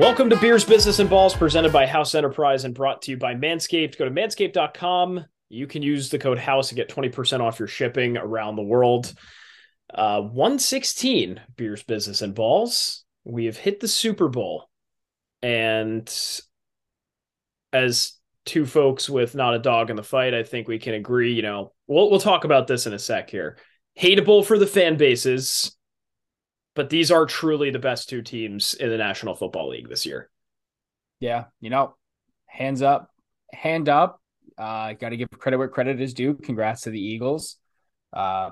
Welcome to Beers, Business, and Balls, presented by House Enterprise and brought to you by Manscaped. Go to manscaped.com. You can use the code HOUSE to get 20% off your shipping around the world. Uh, 116 Beers, Business, and Balls. We have hit the Super Bowl. And as two folks with not a dog in the fight, I think we can agree, you know, we'll, we'll talk about this in a sec here. Hateable for the fan bases but these are truly the best two teams in the National Football League this year. Yeah, you know, hands up, hand up. Uh, got to give credit where credit is due. Congrats to the Eagles. Uh,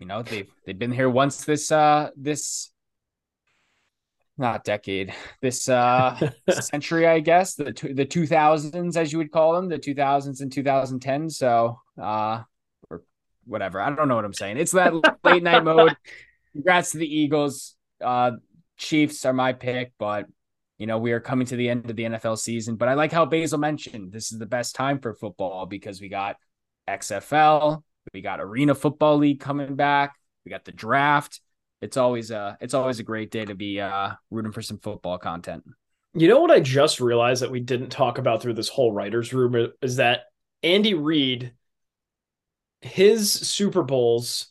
you know they've they've been here once this uh this not decade this uh century I guess the the 2000s as you would call them the 2000s and 2010 so uh or whatever I don't know what I'm saying it's that late night mode congrats to the Eagles. Uh, Chiefs are my pick, but you know we are coming to the end of the NFL season. But I like how Basel mentioned this is the best time for football because we got XFL, we got Arena Football League coming back, we got the draft. It's always a it's always a great day to be uh, rooting for some football content. You know what I just realized that we didn't talk about through this whole writers' room is that Andy Reid, his Super Bowls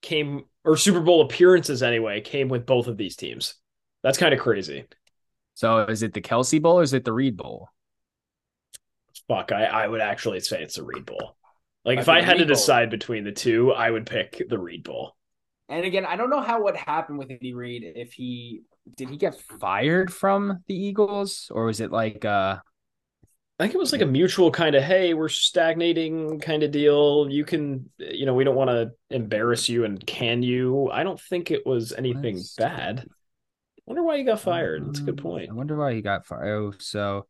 came or Super Bowl appearances anyway came with both of these teams. That's kind of crazy. So is it the Kelce Bowl or is it the Reid Bowl? Fuck, I, I would actually say it's the Reid Bowl. Like if I had to decide between the two, I would pick the Reid Bowl. And again, I don't know how what happened with Andy Reid. If he did he get fired from the Eagles, or was it like uh I think it was like a mutual kind of, hey, we're stagnating kind of deal. You can, you know, we don't want to embarrass you and can you? I don't think it was anything bad. I wonder why he got fired. That's a good um, point. I wonder why he got fired. Oh, so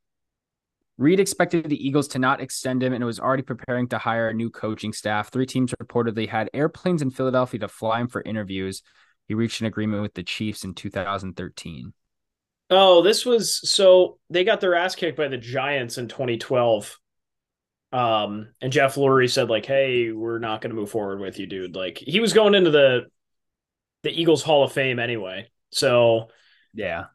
Reid expected the Eagles to not extend him and was already preparing to hire a new coaching staff. Three teams reportedly had airplanes in Philadelphia to fly him for interviews. He reached an agreement with the Chiefs in 2013. Oh, this was so they got their ass kicked by the Giants in 2012. Um, and Jeff Lurie said like, "Hey, we're not going to move forward with you, dude." Like he was going into the the Eagles Hall of Fame anyway. So, yeah.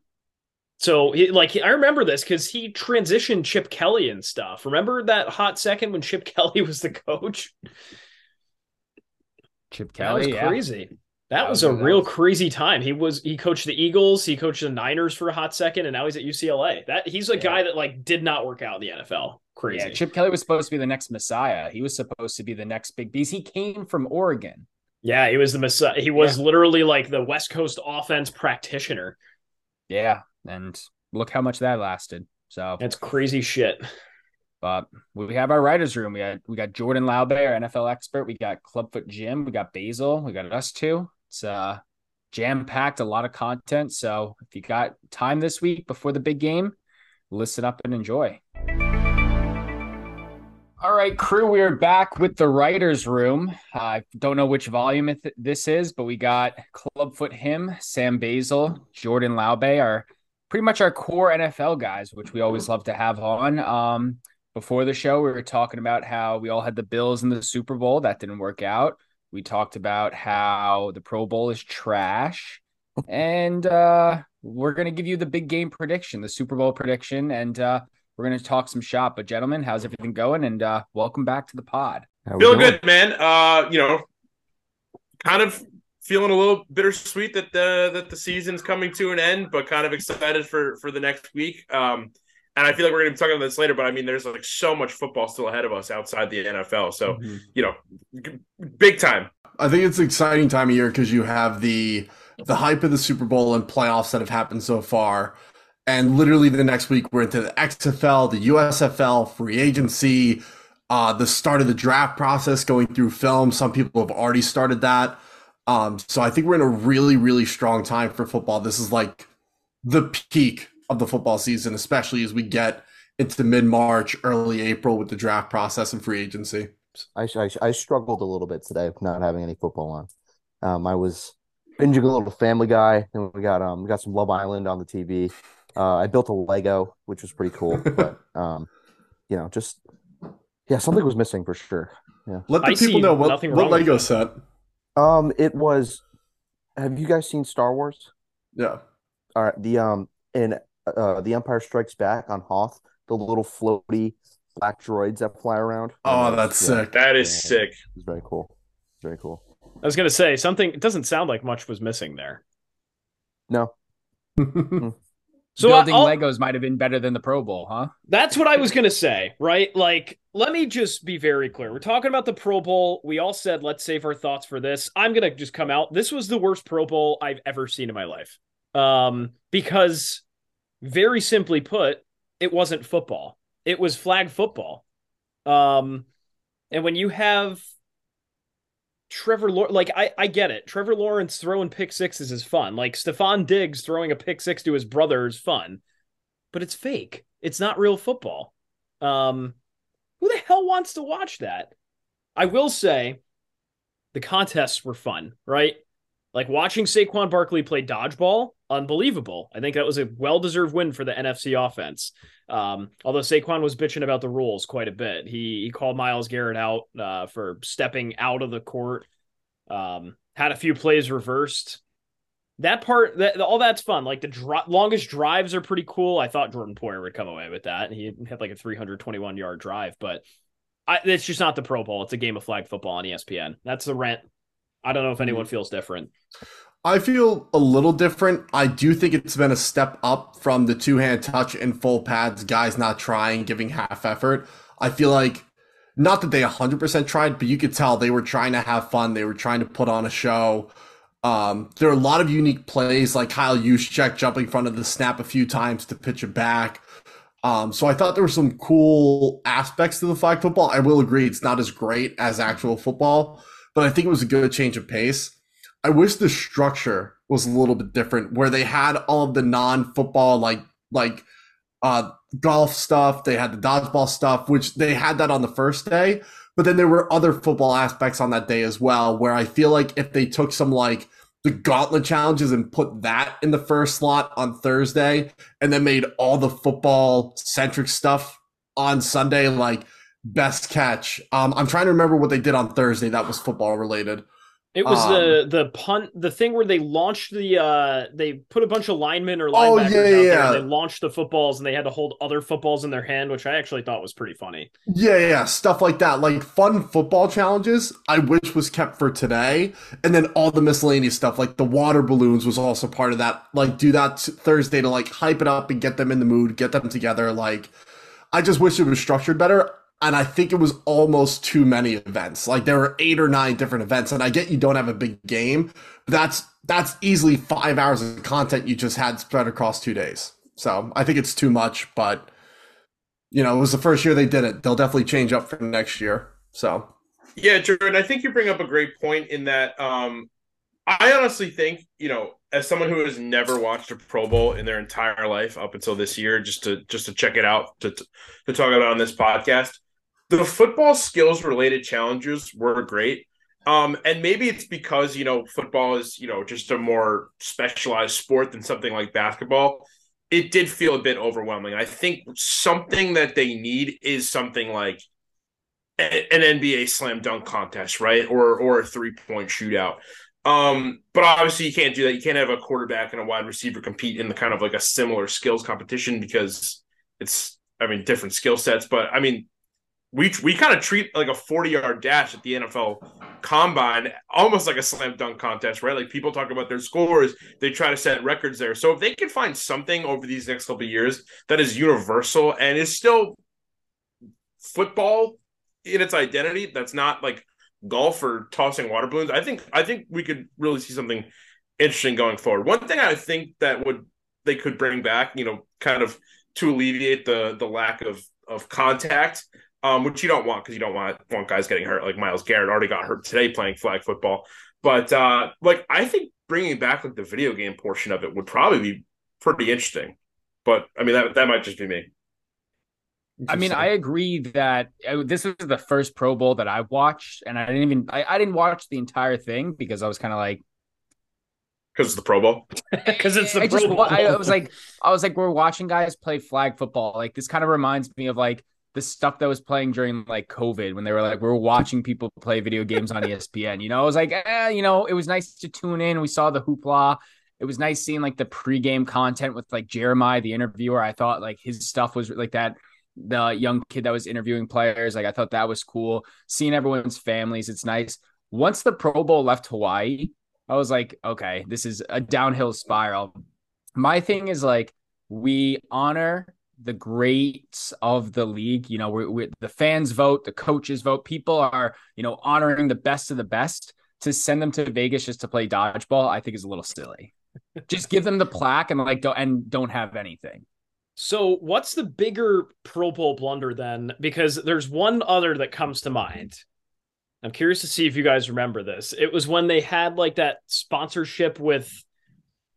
So he, like I remember this because he transitioned Chip Kelly and stuff. Remember that hot second when Chip Kelly was the coach? Chip Kelly, that was crazy. That was, a real crazy time. He was he coached the Eagles, he coached the Niners for a hot second, and now he's at UCLA. That he's a yeah. guy that like did not work out in the NFL. Crazy. Yeah, Chip Kelly was supposed to be the next Messiah. He was supposed to be the next big beast. He came from Oregon. Yeah, he was the Messiah. He was yeah. literally like the West Coast offense practitioner. Yeah, and look how much that lasted. So that's crazy shit. But we have our writers' room. We got we got Jordan Laube, our NFL expert. We got Clubfoot Jim. We got Basel. We got us two. It's uh, jam packed, a lot of content. So if you got time this week before the big game, listen up and enjoy. All right, crew, we are back with the writers' room. I don't know which volume this is, but we got Clubfoot Jim, Sam Basel, Jordan Laube, our pretty much our core NFL guys, which we always love to have on. Um, before the show, we were talking about how we all had the Bills in the Super Bowl. That didn't work out. We talked about how the Pro Bowl is trash. and uh, we're going to give you the big game prediction, the Super Bowl prediction, and uh, we're going to talk some shop. But, gentlemen, how's everything going? And uh, welcome back to the pod. Feel good, man. Uh, you know, kind of feeling a little bittersweet that the that the season's coming to an end, but kind of excited for for the next week. Um, and I feel like we're going to be talking about this later, but I mean, there's like so much football still ahead of us outside the NFL. So, mm-hmm. you know, big time. I think it's an exciting time of year because you have the the hype of the Super Bowl and playoffs that have happened so far. And literally the next week, we're into the XFL, the USFL, free agency, uh, the start of the draft process going through film. Some people have already started that. Um, so I think we're in a really, really strong time for football. This is like the peak of the football season, especially as we get into mid March, early April with the draft process and free agency. I, I, I struggled a little bit today not having any football on. Um, I was binging a little Family Guy, and we got um we got some Love Island on the TV. Uh, I built a Lego, which was pretty cool, but um, you know, just yeah, something was missing for sure. Yeah, let the I people know what, what Lego set. Um, it was. Have you guys seen Star Wars? Yeah. All right. The um, and uh, The Empire Strikes Back on Hoth, the little floaty black droids that fly around. Oh, that's Yeah, sick. That is Yeah. sick. It's very cool. Very cool. I was gonna say something. It doesn't sound like much was missing there. No, So Building I'll- Legos might have been better than the Pro Bowl, huh? That's what I was going to say, right? Like, let me just be very clear. We're talking about the Pro Bowl. We all said, let's save our thoughts for this. I'm going to just come out. This was the worst Pro Bowl I've ever seen in my life. Um, because, very simply put, it wasn't football, it was flag football. Um, and when you have Trevor like I, I get it. Trevor Lawrence throwing pick sixes is fun. Like Stefon Diggs throwing a pick six to his brother is fun, but it's fake. It's not real football. Um, who the hell wants to watch that? I will say, the contests were fun, right? Like watching Saquon Barkley play dodgeball, unbelievable. I think that was a well-deserved win for the NFC offense. Um, although Saquon was bitching about the rules quite a bit. He he called Myles Garrett out uh, for stepping out of the court. Um, had a few plays reversed. That part, that all that's fun. Like the longest drives are pretty cool. I thought Jordan Poyer would come away with that. He had like a 321 yard drive, but I, it's just not the Pro Bowl. It's a game of flag football on ESPN. That's the rent. I don't know if anyone feels different. I feel a little different. I do think it's been a step up from the two hand touch and full pads, guys not trying, giving half effort. I feel like, not that they 100% tried, but you could tell they were trying to have fun. They were trying to put on a show. Um, there are a lot of unique plays, like Kyle Juszczyk jumping in front of the snap a few times to pitch it back. Um, so I thought there were some cool aspects to the flag football. I will agree it's not as great as actual football, but I think it was a good change of pace. I wish the structure was a little bit different, where they had all of the non-football like like uh, golf stuff. They had the dodgeball stuff, which they had that on the first day, but then there were other football aspects on that day as well. Where I feel like if they took some like the gauntlet challenges and put that in the first slot on Thursday, and then made all the football centric stuff on Sunday, like best catch. Um, I'm trying to remember what they did on Thursday that was football related. It was Um, the the punt, the thing where they launched the uh they put a bunch of linemen or Oh, yeah, out there. yeah. And they launched the footballs and they had to hold other footballs in their hand, which I actually thought was pretty funny. Yeah, yeah, stuff like that. Like fun football challenges, I wish was kept for today. And then all the miscellaneous stuff, like the water balloons was also part of that. Like do that Thursday to like hype it up and get them in the mood, get them together. Like I just wish it was structured better. And I think it was almost too many events. Like there were eight or nine different events. And I get you don't have a big game, that's that's easily five hours of content you just had spread across two days. So I think it's too much, but you know, it was the first year they did it. They'll definitely change up for next year. So Yeah, Jordan, I think you bring up a great point in that um I honestly think, you know, as someone who has never watched a Pro Bowl in their entire life up until this year, just to just to check it out to, to talk about on this podcast, the football skills related challenges were great. Um, and maybe it's because you know football is you know just a more specialized sport than something like basketball. It did feel a bit overwhelming. I think something that they need is something like a- an NBA slam dunk contest, right? Or or a three point shootout. Um, but obviously you can't do that. You can't have a quarterback and a wide receiver compete in the kind of like a similar skills competition because it's I mean different skill sets. But I mean we we kind of treat like a 40 yard dash at the NFL combine almost like a slam dunk contest, right? Like people talk about their scores, they try to set records there. So if they can find something over these next couple years that is universal and is still football in its identity, that's not like golf or tossing water balloons, I think I think we could really see something interesting going forward. One thing I think that would they could bring back, you know, kind of to alleviate the the lack of of contact um, which you don't want because you don't want want guys getting hurt. Like Myles Garrett already got hurt today playing flag football. But uh, like I think bringing back like the video game portion of it would probably be pretty interesting. But I mean that that might just be me. I mean, I agree that uh, this was the first Pro Bowl that I watched, and I didn't even I, I didn't watch the entire thing because I was kind of like Because it's the Pro Bowl. Because it's the I just Pro wa- I was like I was like we're watching guys play flag football. Like this kind of reminds me of like the stuff that was playing during like COVID when they were like we are watching people play video games on ESPN. You know, I was like, eh, you know, it was nice to tune in. We saw the hoopla. it was nice seeing like the pregame content with like Jeremiah, the interviewer. I thought like his stuff was like that. The young kid that was interviewing players, like I thought that was cool. Seeing everyone's families, it's nice. Once the Pro Bowl left Hawaii, I was like, okay, this is a downhill spiral. My thing is like we honor the greats of the league. You know, we, we, the fans vote, the coaches vote. People are, you know, honoring the best of the best. To send them to Vegas just to play dodgeball, I think is a little silly. just give them the plaque and like don't and don't have anything. So, what's the bigger Pro Bowl blunder then? Because there's one other that comes to mind. I'm curious to see if you guys remember this. It was when they had like that sponsorship with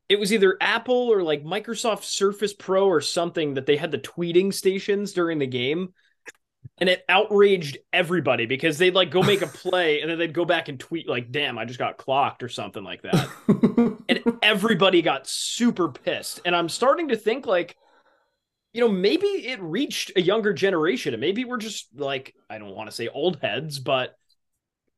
it was either Apple or like Microsoft Surface Pro or something that they had the tweeting stations during the game. And it outraged everybody because they'd like go make a play and then they'd go back and tweet like, damn, I just got clocked or something like that. and everybody got super pissed. And I'm starting to think like, you know, maybe it reached a younger generation and maybe we're just like, I don't want to say old heads, but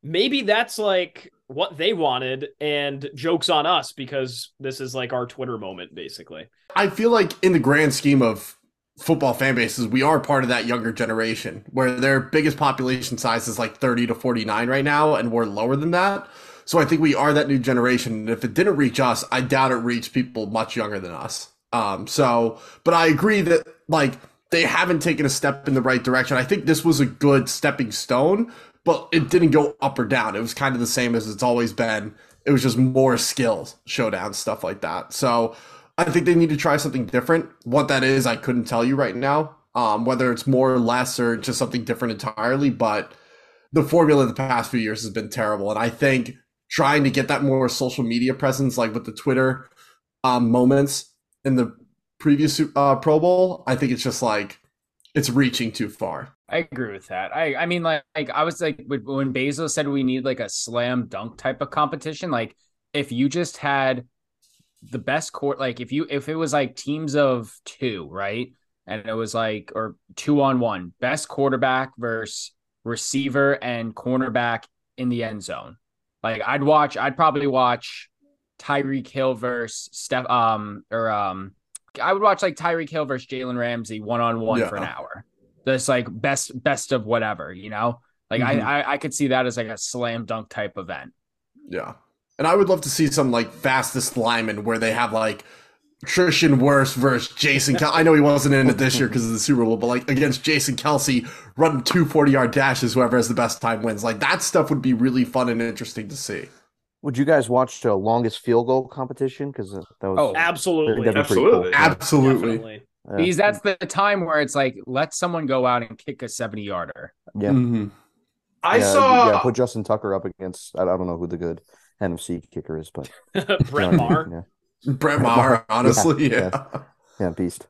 maybe that's like what they wanted and jokes on us because this is like our Twitter moment, basically. I feel like in the grand scheme of football fan bases, we are part of that younger generation where their biggest population size is like 30 to 49 right now, and we're lower than that. So I think we are that new generation. And if it didn't reach us, I doubt it reached people much younger than us. Um, so, but I agree that like they haven't taken a step in the right direction. I think this was a good stepping stone, but it didn't go up or down. It was kind of the same as it's always been. It was just more skills, showdown, stuff like that. So I think they need to try something different. What that is, I couldn't tell you right now. Um, whether it's more or less or just something different entirely, but the formula of the past few years has been terrible. And I think trying to get that more social media presence, like with the Twitter um, moments in the previous uh, Pro Bowl, I think it's just like it's reaching too far. I agree with that. I I mean like, like I was like when Basel said we need like a slam dunk type of competition, like if you just had the best court like if you if it was like teams of 2, right? And it was like or 2 on 1, best quarterback versus receiver and cornerback in the end zone. Like I'd watch I'd probably watch Tyreek Hill versus Steph um or um I would watch like Tyreek Hill versus Jalen Ramsey one on one for an hour this like best best of whatever, you know? Like mm-hmm. I, I I could see that as like a slam dunk type event. Yeah. And I would love to see some like fastest lineman where they have like Tristan Wirfs versus Jason. Kel- I know he wasn't in it this year because of the Super Bowl, but like against Jason Kelce, running two 40 yard dashes, whoever has the best time wins. Like that stuff would be really fun and interesting to see. Would you guys watch the longest field goal competition? Because that was oh, absolutely, absolutely, cool. absolutely. Yeah. Because that's the time where it's like, let someone go out and kick a 70 yarder. Yeah. Mm-hmm. I yeah, saw. Yeah, put Justin Tucker up against, I don't know who the good NFC kicker is, but Brett Maher. Yeah. Brett Maher, honestly. Yeah. Yeah, yeah beast.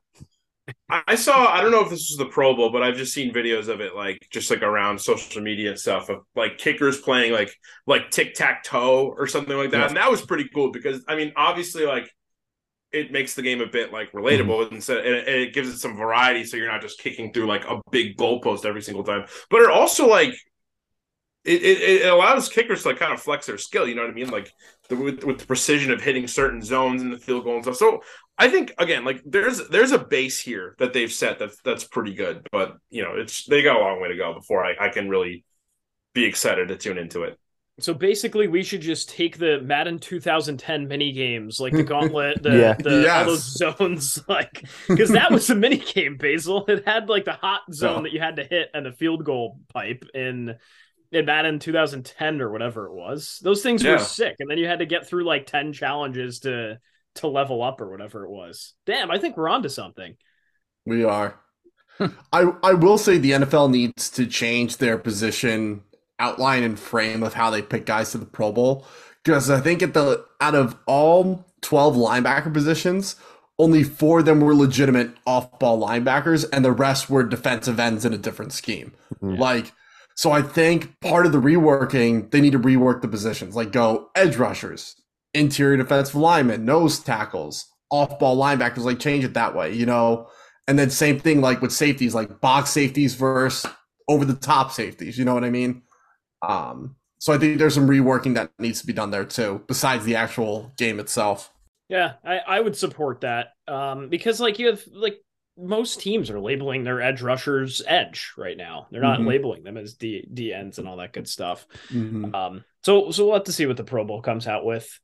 I saw. I don't know if this was the Pro Bowl, but I've just seen videos of it, like just like around social media and stuff of like kickers playing like like tic tac toe or something like that, yeah. and that was pretty cool because I mean, obviously, like it makes the game a bit like relatable mm-hmm. instead and it, it, gives it some variety so you're not just kicking through like a big goalpost every single time. But it also like it, it, it, allows kickers to like kind of flex their skill you know what i mean? Like the, with, with the precision of hitting certain zones in the field goal and stuff. So i think again like there's there's a base here that they've set that's that's pretty good but you know it's they got a long way to go before i, I can really be excited to tune into it so basically, we should just take the Madden 2010 mini games, like the Gauntlet, the, yeah. the yes. all those zones, like because that was a mini game. Basel, it had like the hot zone oh. that you had to hit and the field goal pipe in in Madden 2010 or whatever it was. Those things yeah. were sick, and then you had to get through like 10 challenges to to level up or whatever it was. Damn, I think we're onto something. We are. I I will say the NFL needs to change their position outline and frame of how they pick guys to the Pro Bowl. Because I think at the out of all 12 linebacker positions, only four of them were legitimate off-ball linebackers, and the rest were defensive ends in a different scheme. Mm-hmm. Like, so I think part of the reworking, they need to rework the positions, like go edge rushers, interior defensive linemen, nose tackles, off-ball linebackers, like change it that way, you know. And then same thing like with safeties, like box safeties versus over the top safeties. You know what I mean? Um, so I think there's some reworking that needs to be done there too, besides the actual game itself. Yeah, I, I would support that. Um, because like you have like most teams are labeling their edge rushers edge right now. They're not Mhm. labeling them as D D ends and all that good stuff. Mhm. Um, so so we'll have to see what the Pro Bowl comes out with.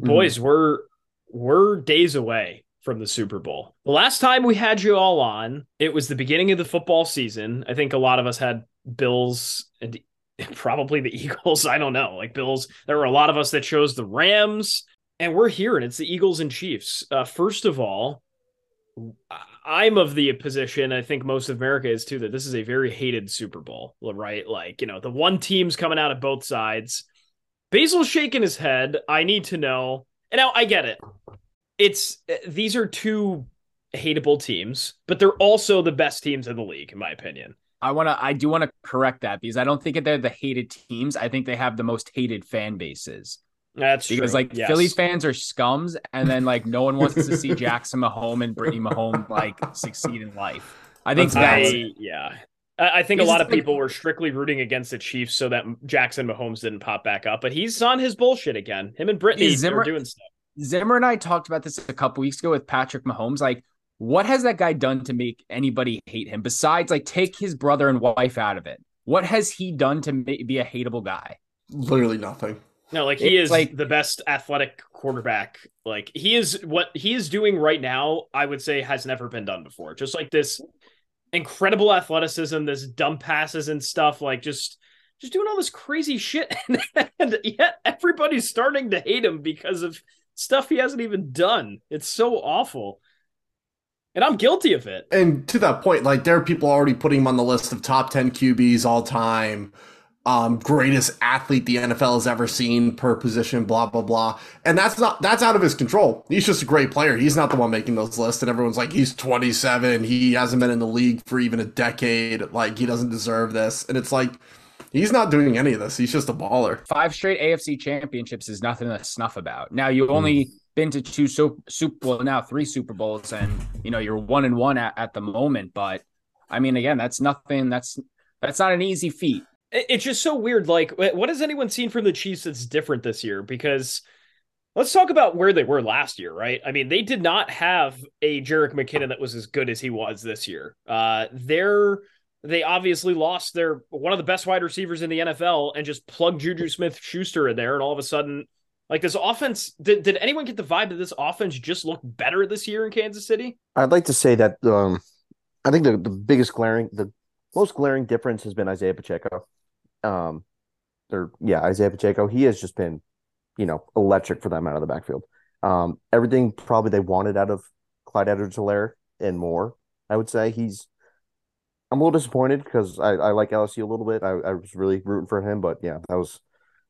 Mhm. Boys, we're we're days away from the Super Bowl. The last time we had you all on, it was the beginning of the football season. I think a lot of us had Bills and probably the Eagles. I don't know. Like Bills, there were a lot of us that chose the Rams, and we're here, and it's the Eagles and Chiefs. Uh, first of all, I'm of the position, I think most of America is too, that this is a very hated Super Bowl, right? Like, you know, the one team's coming out of both sides. Basel's shaking his head. I need to know. And now I get it. It's these are two hateable teams, but they're also the best teams in the league, in my opinion. I want to, I do want to correct that because I don't think that they're the hated teams. I think they have the most hated fan bases That's true. because true. like Yes. Phillies fans are scums, and then like no one wants to see Jackson Mahomes and Brittany Mahomes like succeed in life. I think That's I yeah. I I think a lot of like- people were strictly rooting against the Chiefs so that Jackson Mahomes didn't pop back up, but he's on his bullshit again. Him and Brittany Zimmer- are doing stuff. Zimmer and I talked about this a couple weeks ago with Patrick Mahomes. Like, what has that guy done to make anybody hate him besides like take his brother and wife out of it? What has he done to be a hateable guy? Literally nothing. No, like he It's is like- the best athletic quarterback. Like he is what he is doing right now, I would say has never been done before. Just like this incredible athleticism, this dumb passes and stuff, like just just doing all this crazy shit. and yet everybody's starting to hate him because of stuff he hasn't even done. It's so awful. And I'm guilty of it. And to that point, like there are people already putting him on the list of top 10 QBs all time, um, greatest athlete the NFL has ever seen per position, blah, blah, blah. And that's not, that's out of his control. He's just a great player. He's not the one making those lists. And everyone's like, he's 27. He hasn't been in the league for even a decade. Like, he doesn't deserve this. And it's like, he's not doing any of this. He's just a baller. Five straight AFC championships is nothing to snuff about. Now you only been to two super well now three Super Bowls, and you know you're one and one at, at the moment. But I mean, again, that's nothing. That's that's not an easy feat. It's just so weird. Like, what has anyone seen from the Chiefs that's different this year? Because let's talk about where they were last year, right? I mean, they did not have a Jerick McKinnon that was as good as he was this year. Uh, they're they obviously lost their one of the best wide receivers in the NFL and just plugged Juju Smith Schuster in there, and all of a sudden, like this offense. Did, did anyone get the vibe that this offense just looked better this year in Kansas City? I'd like to say that um, I think the, the biggest glaring, the most glaring difference has been Isaiah Pacheco. Um, or yeah, Isaiah Pacheco. He has just been, you know, electric for them out of the backfield. Um, everything probably they wanted out of Clyde Edwards-Helaire and more. I would say he's. I'm a little disappointed because I, I like LSU a little bit. I, I was really rooting for him, but yeah, that was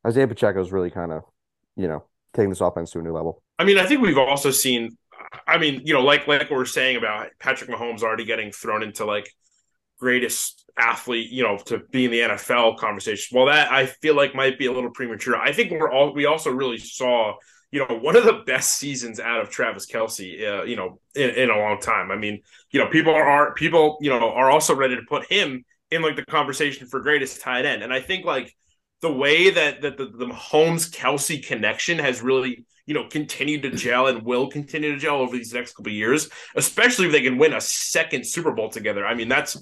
Isaiah Pacheco is really kind of, you know, taking this offense to a new level. I mean, I think we've also seen. I mean, you know, like like we're saying about Patrick Mahomes already getting thrown into like greatest athlete, you know, to be in the NFL conversation. Well, that I feel like might be a little premature. I think we're all we also really saw, you know, one of the best seasons out of Travis Kelce, uh, you know, in, in a long time. I mean, you know, people are, are people, you know, are also ready to put him in like the conversation for greatest tight end, and I think like the way that that the, the Mahomes Kelce connection has really you know continued to gel and will continue to gel over these next couple of years, especially if they can win a second Super Bowl together. I mean, that's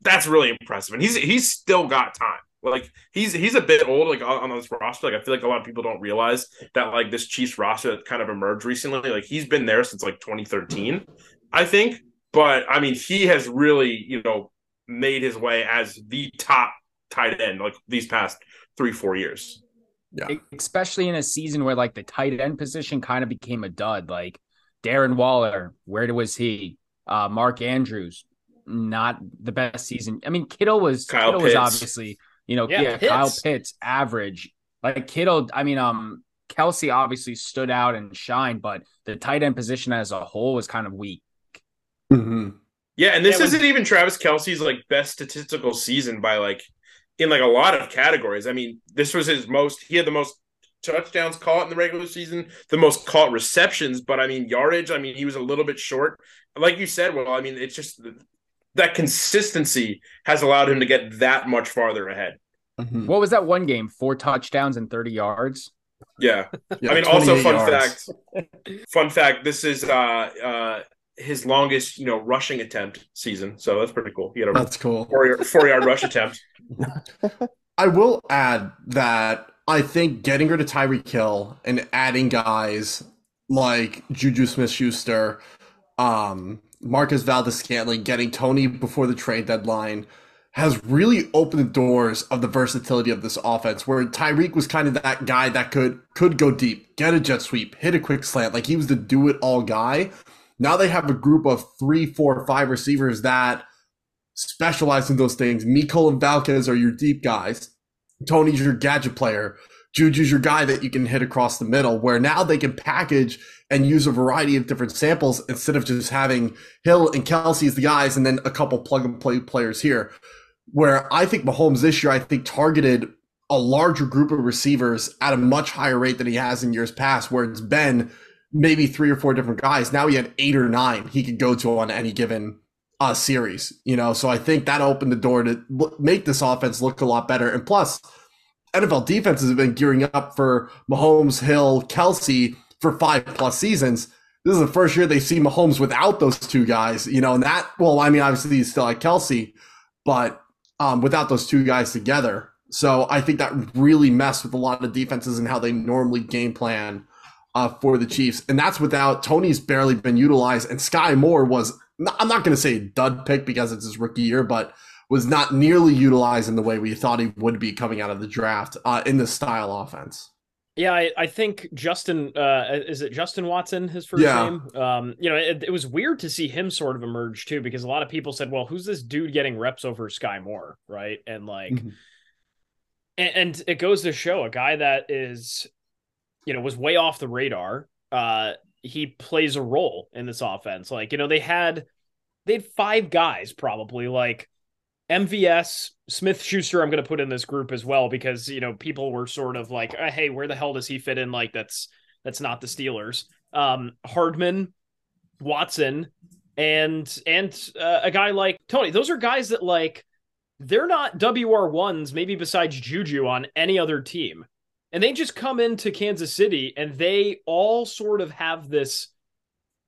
that's really impressive, and he's he's still got time. Like he's he's a bit old, like on, on this roster. Like I feel like a lot of people don't realize that like this Chiefs roster that kind of emerged recently. Like he's been there since like 2013, I think. But I mean, he has really you know made his way as the top tight end like these past three four years. especially in a season where like the tight end position kind of became a dud. Like Darren Waller, where was he? Uh, Mark Andrews, not the best season. I mean, Kittle was Kyle Kittle was obviously you know Yeah, yeah, Pitts. Kyle Pitts average. Like Kittle, I mean, um, Kelce obviously stood out and shined, but the tight end position as a whole was kind of weak. Mm-hmm. Yeah, and this Yeah, when- isn't even Travis Kelce's like best statistical season by like in like a lot of categories. I mean, this was his most. He had the most touchdowns caught in the regular season, the most caught receptions, but I mean yardage. I mean, he was a little bit short. Like you said, well, I mean, it's just that consistency has allowed him to get that much farther ahead. Mm-hmm. What was that one game? Four touchdowns and thirty yards. Yeah. Yeah, I mean, also fun yards. fact. Fun fact. This is uh uh his longest, you know, rushing attempt season. So that's pretty cool. He had a That's cool. four yard, four yard rush attempt. I will add that I think getting rid of Tyreek Hill and adding guys like Juju Smith Schuster, um, Marquez Valdes Scantling, getting Toney before the trade deadline has really opened the doors of the versatility of this offense where Tyreek was kind of that guy that could could go deep, get a jet sweep, hit a quick slant. Like he was the do it all guy. Now they have a group of three, four, five receivers that specialize in those things. Miko and Valquez are your deep guys. Toney's your gadget player. Juju's your guy that you can hit across the middle, where now they can package and use a variety of different samples instead of just having Hill and Kelce as the guys and then a couple plug and play players here. Where I think Mahomes this year, I think targeted a larger group of receivers at a much higher rate than he has in years past, where it's been maybe three or four different guys. Now he had eight or nine he could go to on any given uh, series, you know. So I think that opened the door to make this offense look a lot better. And plus, NFL defenses have been gearing up for Mahomes, Hill, Kelce for five plus seasons. This is the first year they see Mahomes without those two guys, you know, and that, well, I mean, obviously he's still like Kelce, but um, without those two guys together. So I think that really messed with a lot of defenses and how they normally game plan uh, for the Chiefs. And that's without Toney's barely been utilized. And Sky Moore was, I'm not going to say dud pick because it's his rookie year, but was not nearly utilized in the way we thought he would be coming out of the draft uh, in this style offense. Yeah, I, I think Justin uh, is it Justin Watson his first Yeah. name. Um, you know, it, it was weird to see him sort of emerge too because a lot of people said, "Well, who's this dude getting reps over Sky Moore?" Right, and like, Mhm. and, and it goes to show a guy that is, you know, was way off the radar. Uh, he plays a role in this offense. Like, you know, they had they had five guys probably like MVS, Smith Schuster, I'm going to put in this group as well because you know people were sort of like, uh, "Hey, where the hell does he fit in?" Like that's that's not the Steelers. Um, Hardman, Watson, and and uh, a guy like Toney. Those are guys that like they're not WR ones, maybe besides Juju on any other team, and they just come into Kansas City and they all sort of have this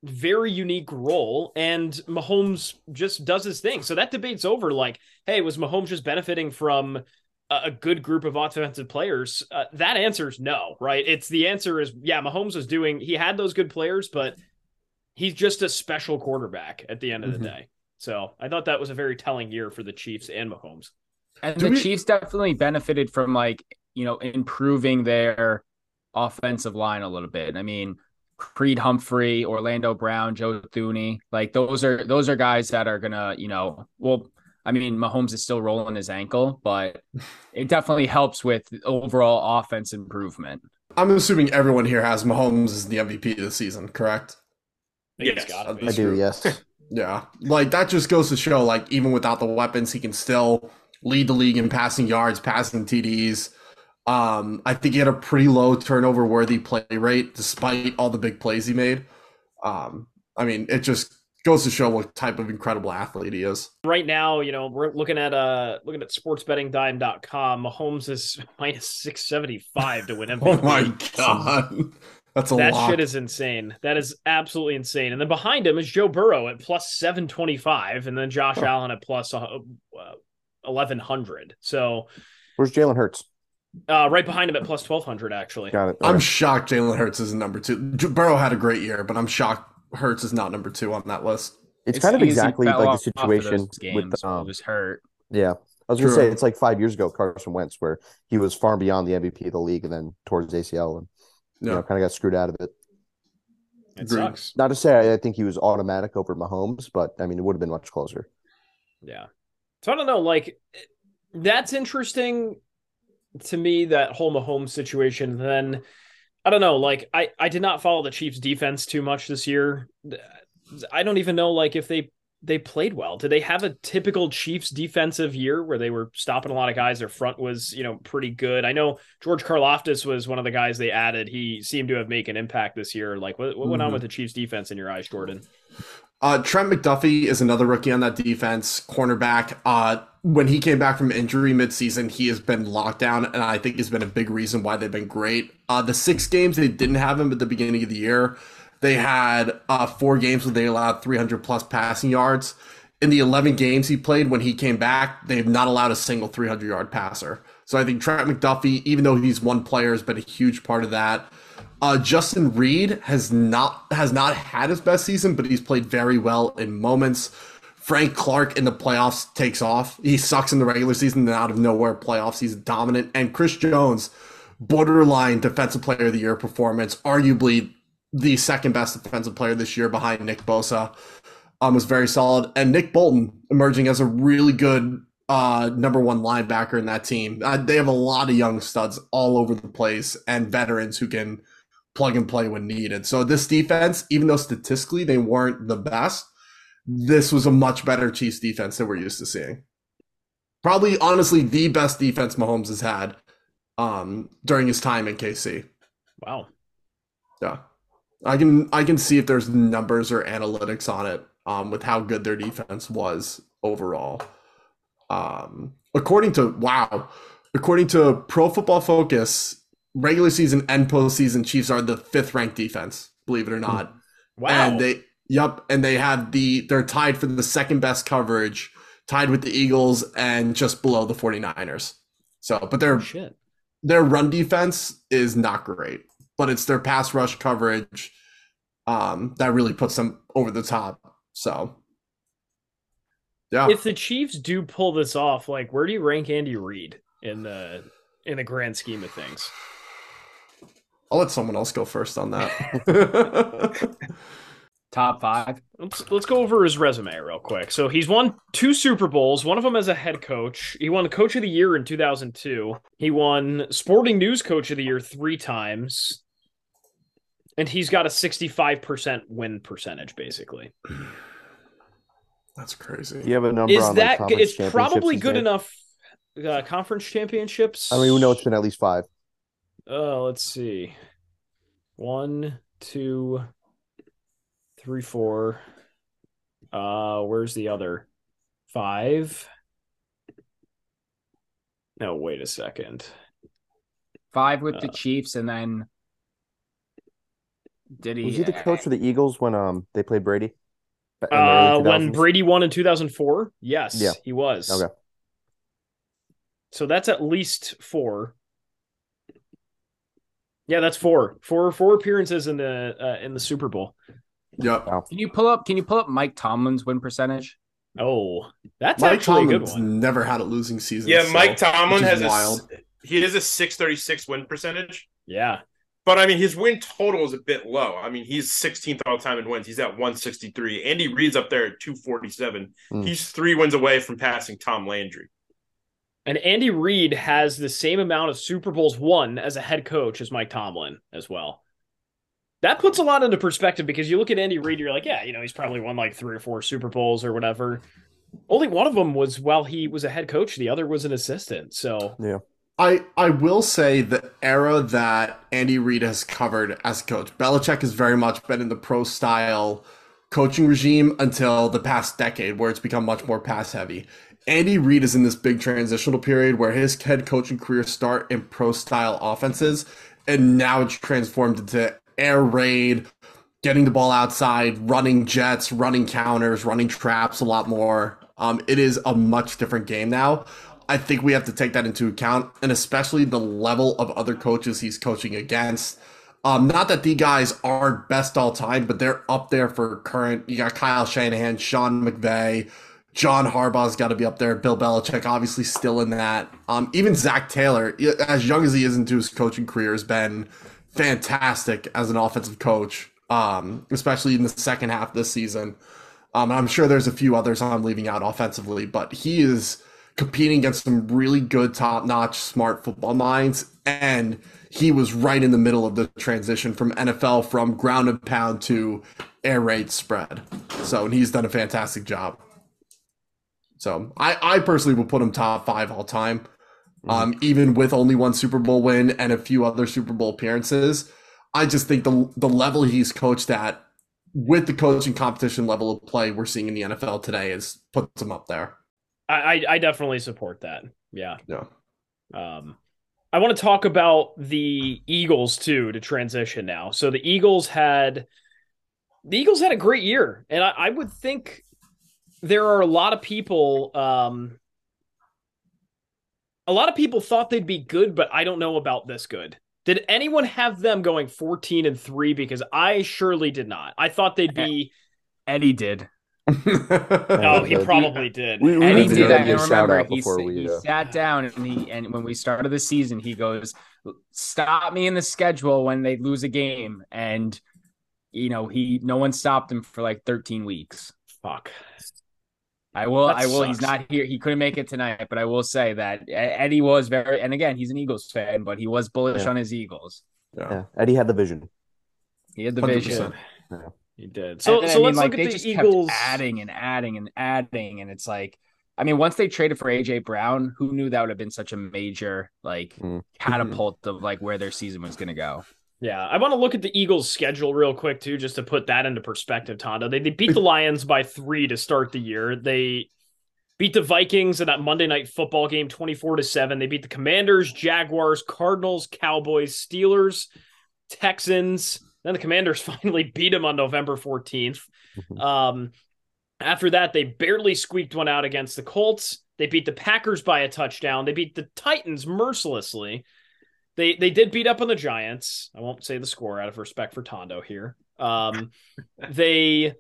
very unique role and Mahomes just does his thing. So that debate's over like, hey, was Mahomes just benefiting from a, a good group of offensive players? Uh, that answer is no, right? It's the answer is yeah, Mahomes was doing he had those good players, but he's just a special quarterback at the end of the Mhm. day. So I thought that was a very telling year for the Chiefs and Mahomes. And Do the we- Chiefs definitely benefited from like, you know, improving their offensive line a little bit. I mean, Creed Humphrey, Orlando Brown, Joe Thuney, like those are those are guys that are gonna, you know, well, I mean, Mahomes is still rolling his ankle, but it definitely helps with overall offense improvement. I'm assuming everyone here has Mahomes as the MVP of the season, correct? Yes, it's gotta be. I do, yes. Yeah. Like that just goes to show like even without the weapons, he can still lead the league in passing yards, passing TDs. Um, I think he had a pretty low turnover worthy play rate despite all the big plays he made. Um, I mean, it just goes to show what type of incredible athlete he is. right now, you know, we're looking at uh looking at sportsbettingdime.com. Mahomes is minus 675 to win MVP. Oh my god. That's a That lot. shit is insane. That is absolutely insane. And then behind him is Joe Burrow at plus 725 and then Josh Allen at plus uh, uh, 1100. So, Where's Jalen Hurts? Uh right behind him at plus 1200 actually. Got it. I'm shocked Jalen Hurts is number two. Burrow had a great year, but I'm shocked Hurts is not number two on that list. It's, kind of exactly like the situation games with when he um, was hurt. yeah. I was gonna say it's like five years ago, Carson Wentz, where he was far beyond the MVP of the league, and then towards ACL, and you know, kind of got screwed out of it. It Agreed. sucks. Not to say I, I think he was automatic over Mahomes, but I mean, it would have been much closer. Yeah. So I don't know, like that's interesting to me that whole Mahomes situation. Then I don't know, like I I did not follow the Chiefs defense too much this year. I don't even know like if they they played well. Did they have a typical Chiefs defensive year where they were stopping a lot of guys? Their front was, you know, pretty good. I know George Karlaftis was one of the guys they added. He seemed to have made an impact this year. Like what, what went on Mhm. with the Chiefs defense in your eyes, Jordan? Uh, Trent McDuffie is another rookie on that defense, cornerback. Uh, when he came back from injury midseason, he has been locked down, and I think has been a big reason why they've been great. Uh, the six games they didn't have him at the beginning of the year, they had uh, four games where they allowed 300 plus passing yards. In the 11 games he played when he came back, they have not allowed a single 300 yard passer. So I think Trent McDuffie, even though he's one player, has been a huge part of that. Uh, Justin Reid has not has not had his best season, but he's played very well in moments. Frank Clark in the playoffs takes off. He sucks in the regular season, then out of nowhere, playoffs, he's dominant. And Chris Jones, borderline defensive player of the year performance, arguably the second best defensive player this year behind Nick Bosa, um, was very solid. And Nick Bolton emerging as a really good uh, number one linebacker in that team. Uh, they have a lot of young studs all over the place and veterans who can plug and play when needed. So this defense, even though statistically they weren't the best, this was a much better Chiefs defense than we're used to seeing. Probably, honestly, the best defense Mahomes has had um, during his time in KC. Wow. Yeah, I can I can see if there's numbers or analytics on it um, with how good their defense was overall. Um, according to wow, according to Pro Football Focus, regular season and postseason Chiefs are the fifth ranked defense. Believe it or not. Wow. And they Yep, and they have the they're tied for the second best coverage, tied with the Eagles and just below the 49ers. So, but their Shit. their run defense is not great, but it's their pass rush coverage um that really puts them over the top. So, yeah. If the Chiefs do pull this off, like where do you rank Andy Reid in the in the grand scheme of things? I'll let someone else go first on that. Top five. Let's let's go over his resume real quick. So he's won two Super Bowls, one of them as a head coach. He won Coach of the Year in 2002. He won Sporting News Coach of the Year three times, and he's got a 65% win percentage, basically. That's crazy. You have a number Is on like, that conference it's probably good he's made? enough? Uh, conference championships. I mean, we know it's been at least five. Uh, let's see. One, two, three, four. Uh, where's the other? Five. No, wait a second. Five with the Uh, Chiefs, and then did he? Was he the coach for the Eagles when um they played Brady? Uh, when Brady won in 2004? Yes, Yeah. he was. Okay. So that's at least four. Yeah, that's four. Four four appearances in the uh, in the Super Bowl. Yep. Can you pull up? Can you pull up Mike Tomlin's win percentage? Oh, that's Mike actually a good Tomlin's one. never had a losing season. Yeah, so- Mike Tomlin has is a wild. he has a 636 win percentage. Yeah. But I mean, his win total is a bit low. I mean, he's 16th all time in wins. He's at 163. Andy Reid's up there at 247. Hmm. He's three wins away from passing Tom Landry. And Andy Reid has the same amount of Super Bowls won as a head coach as Mike Tomlin as well. That puts a lot into perspective because you look at Andy Reid, you're like, yeah, you know, he's probably won like three or four Super Bowls or whatever. Only one of them was while he was a head coach, the other was an assistant. So yeah. I I will say the era that Andy Reid has covered as a coach, Belichick has very much been in the pro style coaching regime until the past decade, where it's become much more pass heavy. Andy Reid is in this big transitional period where his head coaching career start in pro style offenses, and now it's transformed into air raid, getting the ball outside, running jets, running counters, running traps a lot more. Um, it is a much different game now. I think we have to take that into account, and especially the level of other coaches he's coaching against. Um, not that the guys aren't best all time, but they're up there for current. You got Kyle Shanahan, Sean McVay, John Harbaugh's got to be up there. Bill Belichick, obviously, still in that. Um, even Zac Taylor, as young as he is into his coaching career, has been fantastic as an offensive coach, um, especially in the second half this season. Um, I'm sure there's a few others I'm leaving out offensively, but he is competing against some really good, top notch, smart football minds. And he was right in the middle of the transition from NFL from ground and pound to air raid spread. So, and he's done a fantastic job. So, I, I personally would put him top five all time, um, even with only one Super Bowl win and a few other Super Bowl appearances. I just think the the level he's coached at with the coaching competition level of play we're seeing in the NFL today is puts him up there. I, I, I definitely support that. Yeah. Yeah. Um, I want to talk about the Eagles too to transition now. So the Eagles had the Eagles had a great year, and I, I would think there are a lot of people. Um, a lot of people thought they'd be good, but I don't know about this good. Did anyone have them going 14 and 3? Because I surely did not. I thought they'd be. Eddie did. no, he probably did. We- we And he need to did. give I you a shout remember out he, before s- we, he uh, sat down and he and when we started the season, he goes, "Stop me in the schedule when they lose a game," and you know he no one stopped him for like 13 weeks. Fuck. I will. That I will. He's not here. He couldn't make it tonight, but I will say that Eddie was very. And again, he's an Eagles fan, but he was bullish Yeah. on his Eagles. Yeah, Eddie had the vision. He had the 100%. vision. He did. So, And- so I mean, let's like, look they at the just Eagles. kept adding and adding and adding, and it's like, I mean, once they traded for AJ Brown, who knew that would have been such a major like Mm. catapult of like where their season was going to go? Yeah, I want to look at the Eagles' schedule real quick too, just to put that into perspective. Tondo, they they beat the Lions by three to start the year. They beat the Vikings in that Monday night football game, twenty four to seven. They beat the Commanders, Jaguars, Cardinals, Cowboys, Steelers, Texans. Then the Commanders finally beat them on November fourteenth. Um, after that, they barely squeaked one out against the Colts. They beat the Packers by a touchdown. They beat the Titans mercilessly. They they did beat up on the Giants. I won't say the score out of respect for Tondo here. Um, they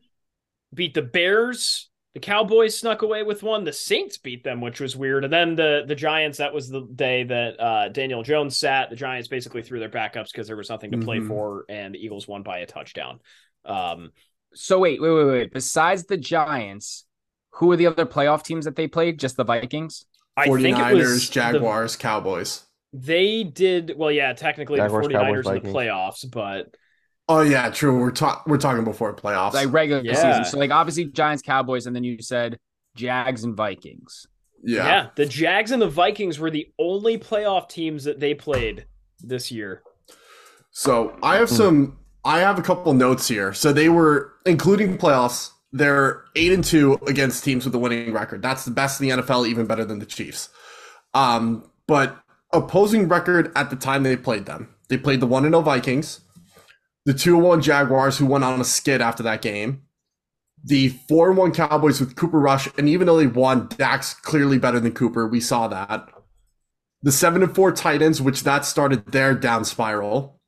beat the Bears. The Cowboys snuck away with one. The Saints beat them, which was weird. And then the the Giants. That was the day that uh, Daniel Jones sat. The Giants basically threw their backups because there was nothing to play Mhm. for, and the Eagles won by a touchdown. Um, So wait, wait, wait, wait. Besides the Giants, who are the other playoff teams that they played? Just the Vikings. I think it 49ers, was the- Jaguars, Cowboys. They did well. Yeah, technically Jaguars, the 49ers Cowboys, in the Vikings. playoffs, but Oh yeah, true. We're ta- we're talking before playoffs. Like regular Yeah. season. So like obviously Giants, Cowboys, and then you said Jags and Vikings. yeah. yeah. the Jags and the Vikings were the only playoff teams that they played this year. So I have some. I have a couple notes here. So they were including playoffs. They're eight and two against teams with a winning record. That's the best in the NFL, even better than the Chiefs. Um, but opposing record at the time they played them, they played the one and zero Vikings, the two and one Jaguars, who went on a skid after that game, the four and one Cowboys with Cooper Rush, and even though they won, Dak's clearly better than Cooper. We saw that. The seven and four Titans, which that started their down spiral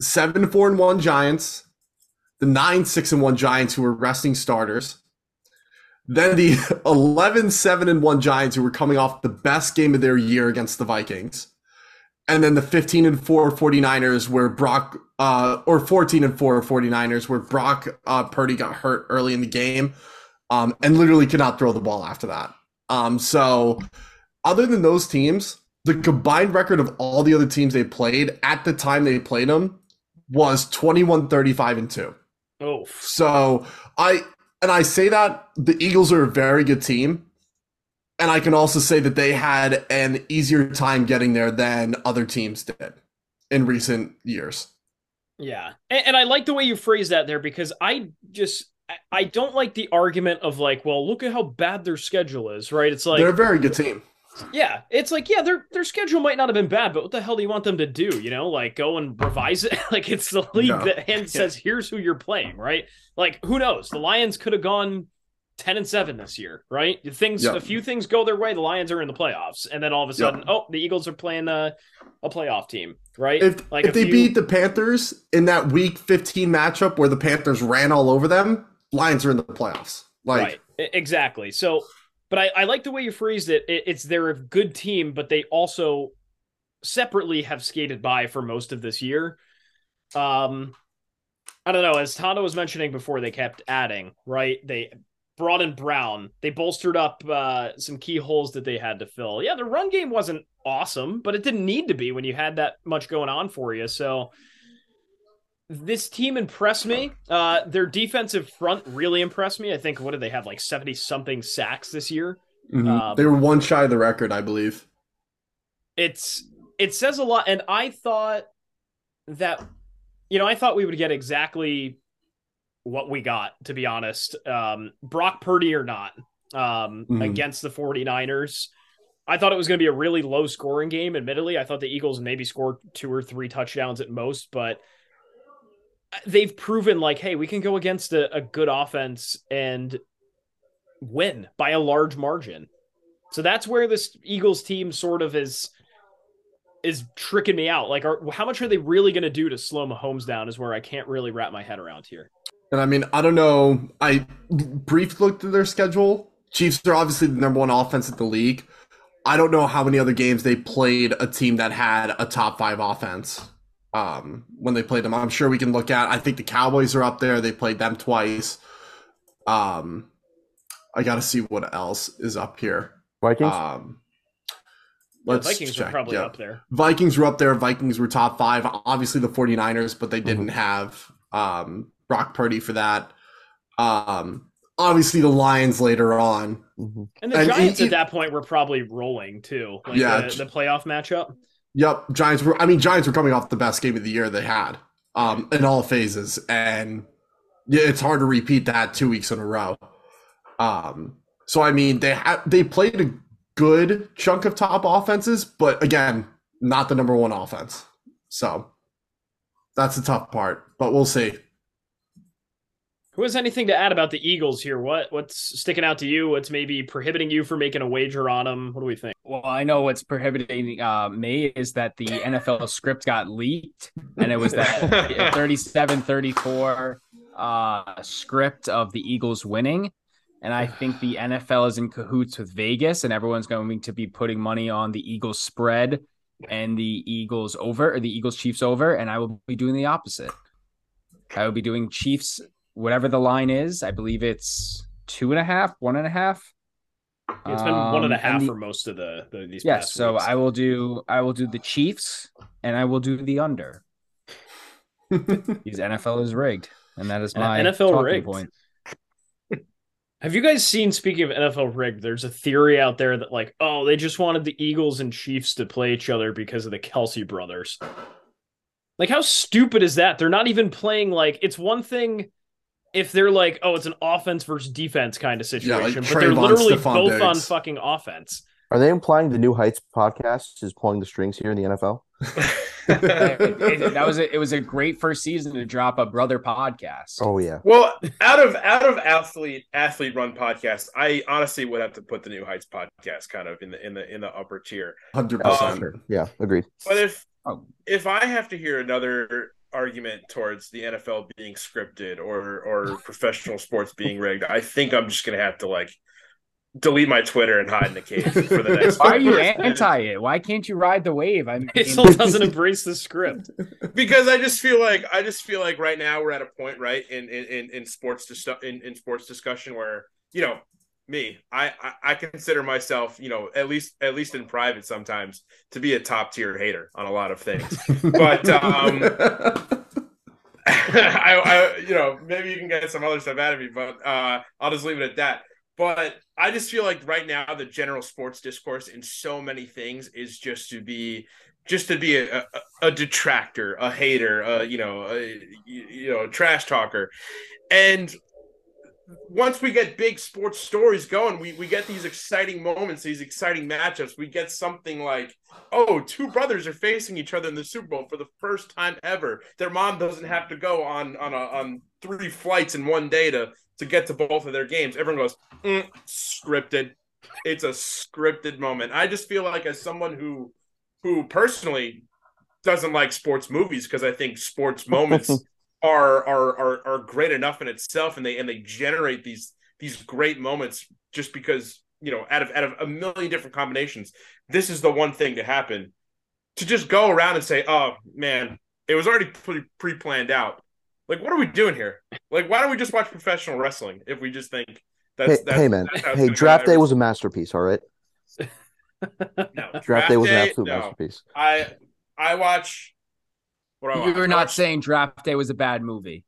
seven four and one Giants, the nine six and one Giants who were resting starters, then the 11 7 and one Giants who were coming off the best game of their year against the Vikings, and then the 15 and 4 49ers where Brock uh or 14 and 4 49ers where Brock uh, Purdy got hurt early in the game, um and literally could not throw the ball after that. Um so other than those teams, the combined record of all the other teams they played at the time they played them was 21 35 and 2. Oh, So I and I say that the Eagles are a very good team. And I can also say that they had an easier time getting there than other teams did in recent years. yeah. And, and I like the way you phrase that there because I just I- I don't like the argument of like, well, look at how bad their schedule is, right? It's like They're a very good team. Yeah, it's like yeah, their their schedule might not have been bad, but what the hell do you want them to do? You know, like go and revise it. like it's the league No. that and says here's who you're playing, right? Like who knows? The Lions could have gone ten and seven this year, right? Things Yeah. a few things go their way, the Lions are in the playoffs, and then all of a Yeah. sudden, oh, the Eagles are playing a a playoff team, right? If, like if they few- beat the Panthers in that week 15 matchup where the Panthers ran all over them, Lions are in the playoffs. Like right, exactly. So, but I, I like the way you phrased it. it. It's they're a good team, but they also separately have skated by for most of this year. Um, I don't know. As Tondo was mentioning before, they kept adding. Right, they brought in Brown. They bolstered up uh, some key holes that they had to fill. Yeah, the run game wasn't awesome, but it didn't need to be when you had that much going on for you. So this team impressed me. Uh, their defensive front really impressed me. I think what did they have like seventy something sacks this year? mhm. um, they were one shy of the record, I believe. It's it says a lot, and I thought that you know I thought we would get exactly what we got. To be honest, um, Brock Purdy or not, um, Mhm. against the 49ers. I thought it was going to be a really low scoring game. Admittedly, I thought the Eagles maybe scored two or three touchdowns at most, but they've proven like, hey, we can go against a, a good offense and win by a large margin. So that's where this Eagles team sort of is is tricking me out. Like, are, how much are they really going to do to slow Mahomes down? Is where I can't really wrap my head around here. And I mean, I don't know. I brief looked at their schedule. Chiefs are obviously the number one offense in the league. I don't know how many other games they played a team that had a top five offense um, when they played them. I'm sure we can look at. I think the Cowboys are up there. They played them twice. Um, I got to see what else is up here. Vikings. Um, let's Vikings check. are probably yeah. up there. Vikings were up there. Vikings were top five. Obviously, the 49ers, but they didn't have um, Brock Purdy for that. Um, obviously, the Lions later on. Mhm. And the And Giants it- at that point were probably rolling too. Like Yeah. the, the playoff matchup. Yep, Giants were. I mean, Giants were coming off the best game of the year they had um, in all phases, and yeah, it's hard to repeat that two weeks in a row. Um, so I mean, they ha- they played a good chunk of top offenses, but again, not the number one offense. So that's the tough part, but we'll see. Who has anything to add about the Eagles here? What what's sticking out to you? What's maybe prohibiting you from making a wager on them? What do we think? Well, I know what's prohibiting uh, me is that the NFL script got leaked, and it was that 37 34 uh, script of the Eagles winning. And I think the NFL is in cahoots with Vegas, and everyone's going to be putting money on the Eagles spread and the Eagles over, or the Eagles Chiefs over. And I will be doing the opposite. I will be doing Chiefs, whatever the line is. I believe it's two and a half, one and a half. It's been one and a half and a Um, half the- for most of the, the these. Yes, past so weeks. I will do I will do the Chiefs and I will do the under. These NFL is rigged, and that is my NFL talking rigged. point. Have you guys seen? Speaking of NFL rigged, there's a theory out there that like, oh, they just wanted the Eagles and Chiefs to play each other because of the Kelce brothers. Like, how stupid is that? They're not even playing like it's one thing if they're like, oh, it's an offense versus defense kind of Yeah, like situation, but they're Trayvon, literally Stephon both on fucking offense. Are they implying the New Heights podcast is pulling the strings here in the NFL? It- it- that was a, it was a great first season to drop a brother podcast. Oh yeah. Well, out of out of athlete athlete run podcasts, I honestly would have to put the New Heights podcast kind of in the in the in the upper tier. Hundred Um, percent. Yeah, agreed. But if Oh. if I have to hear another argument towards the NFL being scripted or or professional sports being rigged, I think I'm just gonna have to like delete my Twitter and hide in the cave for the next. Why are you anti it? Why can't you ride the wave? I mean, It still doesn't embrace the script. because I just feel like I just feel like right now we're at a point right in in in, in sports dis- in, in sports discussion where you know me I, I consider myself you know at least at least in private sometimes to be a top tier hater on a lot of things but um I, I you know maybe you can get some other stuff out of me but uh I'll just leave it at that but I just feel like right now the general sports discourse in so many things is just to be just to be a, a, a detractor, a hater, a, you know, a, you you know, a trash talker. And once we get big sports stories going, we, we get these exciting moments, these exciting matchups. We get something like, oh, two brothers are facing each other in the Super Bowl for the first time ever. Their mom doesn't have to go on on a, on three flights in one day to to get to both of their games. Everyone goes, "Mm, scripted. It's a scripted moment. I just feel like as someone who who personally doesn't like sports movies because I think sports moments are, are are are great enough in itself and they and they generate these these great moments just because you know out of out of a million different combinations this is the one thing to happen to just go around and say oh man it was already pre pre-planned out like what are we doing here like why don't we just watch professional wrestling if we just think that's Hey, that's, hey man. that's Hey, draft day was a masterpiece. All right. no Draft day was an absolute no. masterpiece. I I watch. What do I watch? You're not watch- saying Draft Day was a bad movie.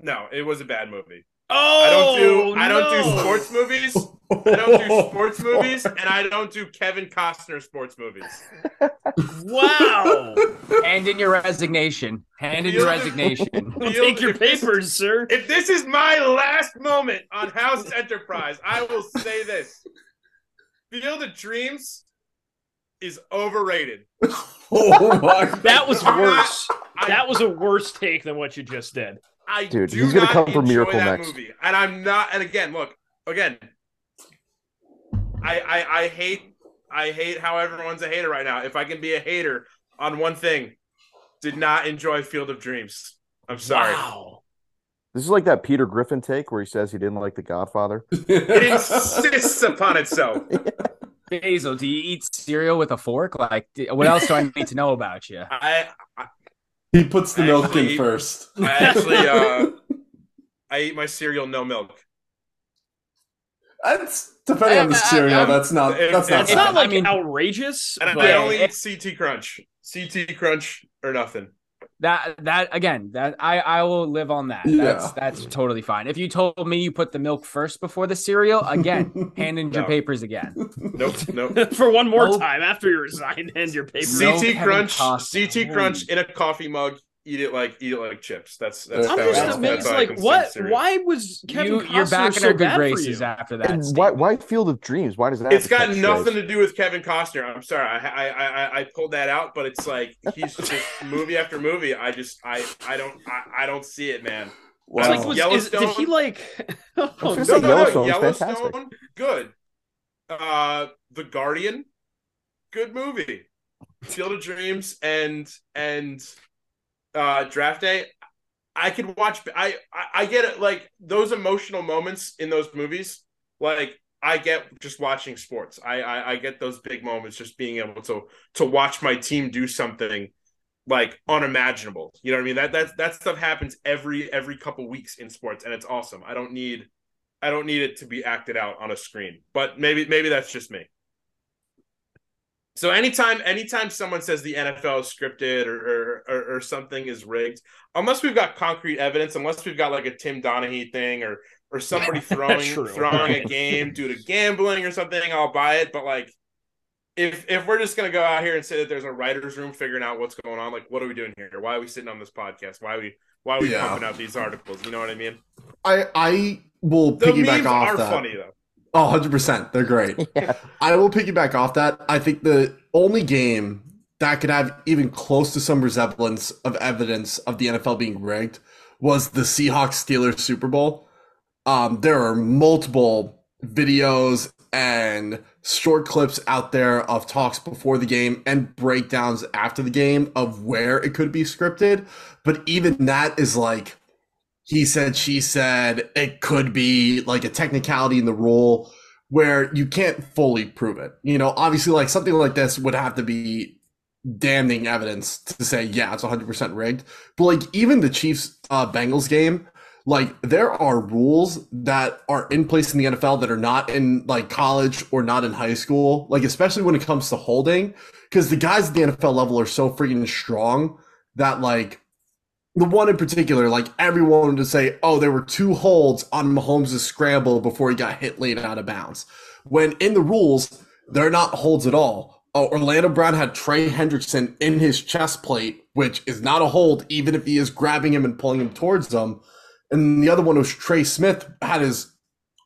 no. It was a bad movie. Oh, I don't do I don't no. do sports movies. I don't do sports movies, and I don't do Kevin Costner sports movies. Wow. Hand in your resignation. Hand in your resignation. We'll take your If this- papers, sir. If this is my last moment on House Enterprise, I will say this: Field of Dreams is overrated. oh my! That was worse. I, That was a worse take than what you just did. I Dude, do he's gonna come for enjoy Miracle that next. movie, and I'm not. And again, look, again, I, I I hate I hate how everyone's a hater right now. If I can be a hater on one thing, did not enjoy Field of Dreams. I'm sorry. Wow. This is like that Peter Griffin take where he says he didn't like The Godfather. It insists upon itself. Basel, do you eat cereal with a fork? Like, what else do I need to know about you? I he puts the milk in first. I actually uh I eat my cereal no milk. That's depending on the cereal. That's not. That's not. It's If- not like I mean- outrageous, And but I only eat CT Crunch. CT Crunch or nothing. That that again, that I I will live on that. Yeah. That's that's totally fine. If you told me you put the milk first before the cereal, again, hand in your No. papers again. Nope, nope. for one more Nope. time after you resign and your papers. CT Kevin Crunch, CT Crunch in a coffee mug. Eat it like eat it like chips. That's that's. I'm Yeah, just that's- amazed. that's Like, what? cereal. Why was Kevin You, Costner you're back in so our good bad for graces you? after that. And why? Why Field of Dreams? Why does that? It's got nothing phrase? to do with Kevin Costner. I'm sorry, I I, I I- I pulled that out, but it's like he's just movie after movie. I just I I don't I, I don't see it, man. It's Wow. like, was, is, did he like? Oh, gonna No, no, no, Yellowstone's Yellowstone, good. Uh, The Guardian, good movie. Field of Dreams and and uh, Draft Day. I could watch. I, I get it. Like those emotional moments in those movies. Like I get just watching sports. I, I I get those big moments. Just being able to to watch my team do something like unimaginable. You know what I mean? That that that stuff happens every every couple weeks in sports, and it's awesome. I don't need I don't need it to be acted out on a screen. But maybe maybe that's just me. So anytime anytime someone says the NFL is scripted or or, or, or something is rigged, unless we've got concrete evidence, unless we've got like a Tim Donaghy thing or or somebody throwing throwing a game due to gambling or something, I'll buy it. But like if if we're just gonna go out here and say that there's a writer's room figuring out what's going on, like what are we doing here? Why are we sitting on this podcast? Why are we why are we Yeah. pumping out these articles? You know what I mean? I I will The piggyback off are that. funny though. Oh, 100%. They're great. Yeah. I will piggyback off that. I think the only game that could have even close to some resemblance of evidence of the NFL being rigged was the Seahawks Steelers Super Bowl. Um, there are multiple videos and short clips out there of talks before the game and breakdowns after the game of where it could be scripted. But even that is like he said, she said, it could be like a technicality in the rule where you can't fully prove it. You know, obviously, like something like this would have to be damning evidence to say, yeah, it's 100% rigged. But like, even the Chiefs uh, Bengals game, like, there are rules that are in place in the NFL that are not in like college or not in high school, like, especially when it comes to holding, because the guys at the NFL level are so freaking strong that, like, the one in particular, like everyone wanted to say, oh, there were two holds on Mahomes' scramble before he got hit late out of bounds. When in the rules, they're not holds at all. Oh, Orlando Brown had Trey Hendrickson in his chest plate, which is not a hold, even if he is grabbing him and pulling him towards them. And the other one was Trey Smith had his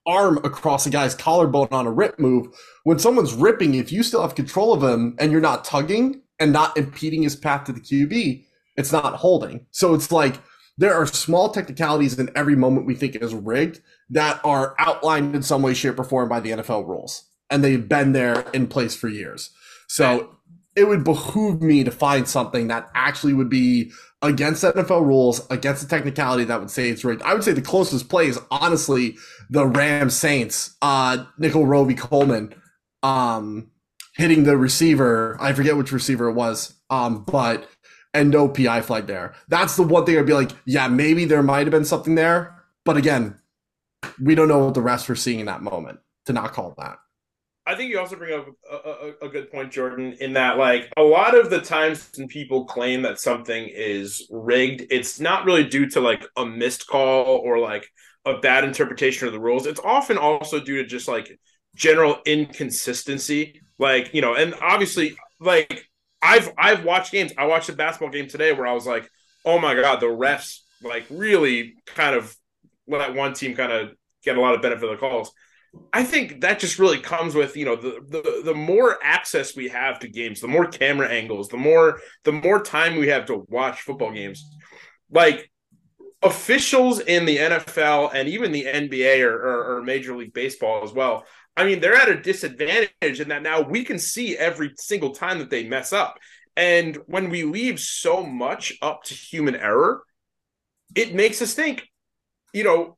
arm across a guy's collarbone on a rip move. When someone's ripping, if you still have control of him and you're not tugging and not impeding his path to the QB, it's not holding. So it's like there are small technicalities in every moment we think is rigged that are outlined in some way, shape, or form by the NFL rules. And they've been there in place for years. So it would behoove me to find something that actually would be against NFL rules, against the technicality that would say it's rigged. I would say the closest play is honestly the Rams Saints, uh, Nickell Robey-Coleman, um, hitting the receiver. I forget which receiver it was. Um, but and no PI flag there. That's the one thing I'd be like, yeah, maybe there might have been something there. But again, we don't know what the refs were seeing in that moment to not call that. I think you also bring up a, a, a good point, Jordan, in that like a lot of the times when people claim that something is rigged, it's not really due to like a missed call or like a bad interpretation of the rules. It's often also due to just like general inconsistency. Like you know, and obviously, like I've I've watched games. I watched a basketball game today where I was like, oh my god, the refs like really kind of let one team kind of get a lot of benefit of the calls. I think that just really comes with you know the, the the more access we have to games, the more camera angles, the more the more time we have to watch football games. Like officials in the NFL and even the NBA or, or, or Major League Baseball as well. I mean, they're at a disadvantage in that now we can see every single time that they mess up. And when we leave so much up to human error, it makes us think, you know,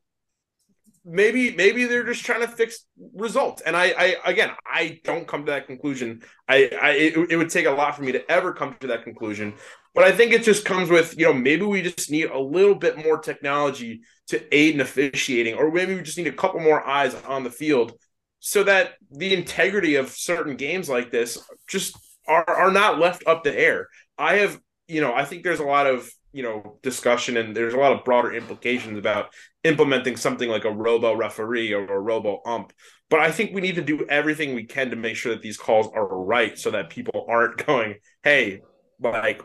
maybe maybe they're just trying to fix results. And i i again i don't come to that conclusion. I i it, it, would take a lot for me to ever come to that conclusion. But i think it just comes with you know maybe we just need a little bit more technology to aid in officiating or maybe we just need a couple more eyes on the field so that the integrity of certain games like this just are are not left up to air. I have you know i think there's a lot of you know discussion and there's a lot of broader implications about implementing something like a robo referee or a robo ump. But i think we need to do everything we can to make sure that these calls are right so that people aren't going hey like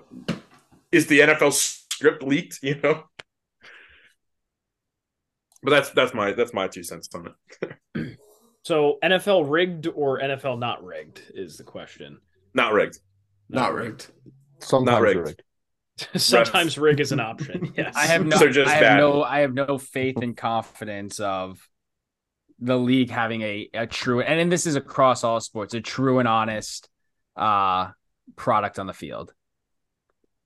is the nfl script leaked? You know? But that's that's my that's my two cents on it so nfl rigged or nfl not rigged is the question not rigged not, not rigged sometimes not rigged. rigged. Sometimes rig is an option. Yes. I have no I have no I have no faith and confidence of the league having a, a true and, and this is across all sports, a true and honest uh product on the field.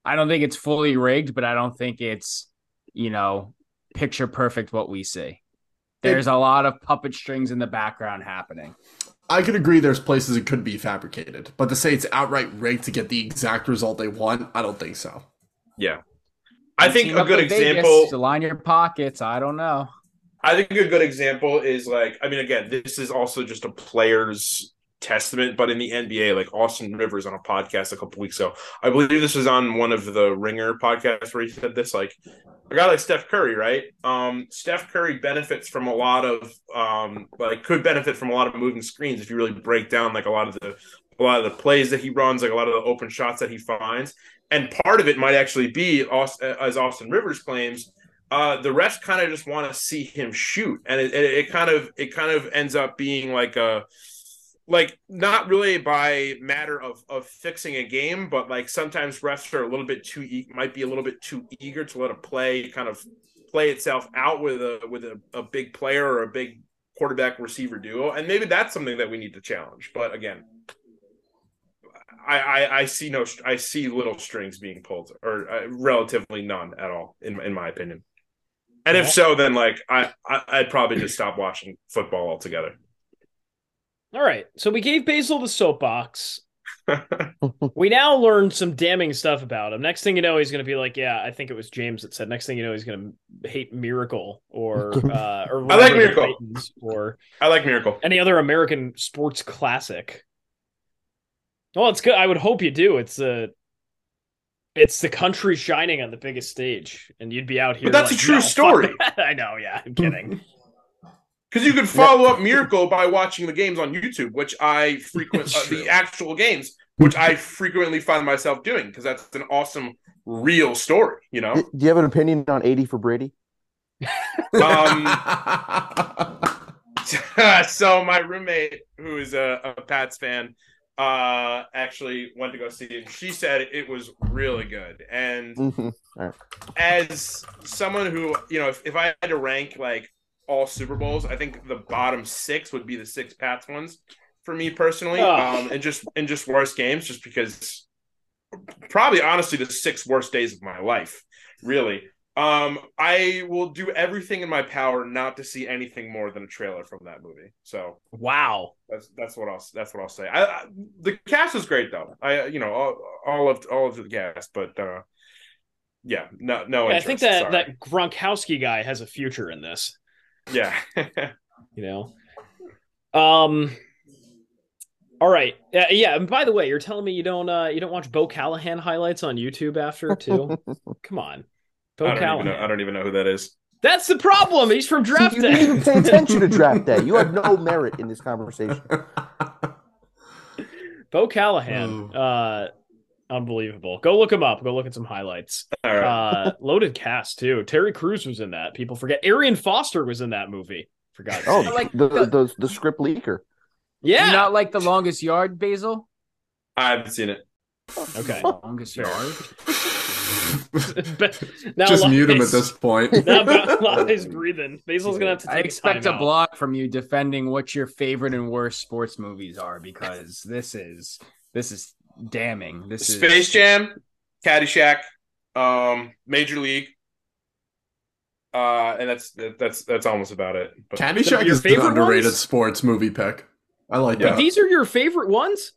I don't think it's fully rigged, but I don't think it's, you know, picture perfect what we see. There's it, a lot of puppet strings in the background happening. I could agree there's places it could be fabricated, but to say it's outright rigged to get the exact result they want, I don't think so. Yeah. I think a good example to line your pockets. I don't know. I think a good example is like, I mean, again, this is also just a player's testament, but in the NBA, like Austin Rivers on a podcast a couple weeks ago, I believe this was on one of the Ringer podcasts where he said this, like a guy like Steph Curry, right? Um, Steph Curry benefits from a lot of, um, like could benefit from a lot of moving screens if you really break down like a lot of the a lot of the plays that he runs, like a lot of the open shots that he finds and part of it might actually be as Austin Rivers claims. Uh, the refs kind of just want to see him shoot, and it, it, it kind of it kind of ends up being like a like not really by matter of of fixing a game, but like sometimes refs are a little bit too e- might be a little bit too eager to let a play kind of play itself out with a with a, a big player or a big quarterback receiver duo, and maybe that's something that we need to challenge. But again, I, I, I see no I see little strings being pulled or uh, relatively none at all in in my opinion. And if so, then like I, I would probably just stop watching football altogether. All right, so we gave Basel the soapbox. we now learned some damning stuff about him. Next thing you know, he's going to be like, "Yeah, I think it was James that said." Next thing you know, he's going to hate Miracle or uh, or I like Miracle or I like Miracle. Any other American sports classic? Well, it's good. I would hope you do. It's a, it's the country shining on the biggest stage, and you'd be out here. But that's like, a true no, story. I know. Yeah, I'm kidding. Because you can follow up Miracle by watching the games on YouTube, which I frequent uh, the actual games, which I frequently find myself doing because that's an awesome real story. You know. Do you have an opinion on eighty for Brady? um. so my roommate, who is a, a Pats fan, uh actually went to go see it. She said it was really good. And mm-hmm. right. as someone who, you know, if, if I had to rank like all Super Bowls, I think the bottom six would be the six Pats ones for me personally. Oh. Um and just and just worst games, just because probably honestly the six worst days of my life, really. Um, I will do everything in my power not to see anything more than a trailer from that movie. So wow, that's that's what I'll that's what I'll say. I, I the cast is great though. I you know all, all of all of the cast, but uh, yeah, no no. Yeah, I think that Sorry. that Gronkowski guy has a future in this. Yeah, you know. Um. All right. Uh, yeah. And by the way, you're telling me you don't uh you don't watch Bo Callahan highlights on YouTube after too? Come on. Bo I Callahan. Know, I don't even know who that is. That's the problem. He's from draft you didn't even pay attention to draft day. You have no merit in this conversation. Bo Callahan, Ooh. uh, unbelievable. Go look him up. Go look at some highlights. All right. Uh, loaded cast too. Terry Crews was in that. People forget. Arian Foster was in that movie. Forgot. Oh, like the, the- the the script leaker. yeah. You not like the longest yard, Basel? I haven't seen it. okay. Longest yard. Now Just mute him at this point. Now Elias breathing. Basel's gonna have to take. I expect a a timeout. block from you defending what your favorite and worst sports movies are because this is this is damning. This is Space Jam, Caddyshack, um, Major League. Uh, and that's that's that's almost about it. But Caddyshack is an favorite underrated ones? sports movie pick. I like Yeah. that. These are your favorite ones.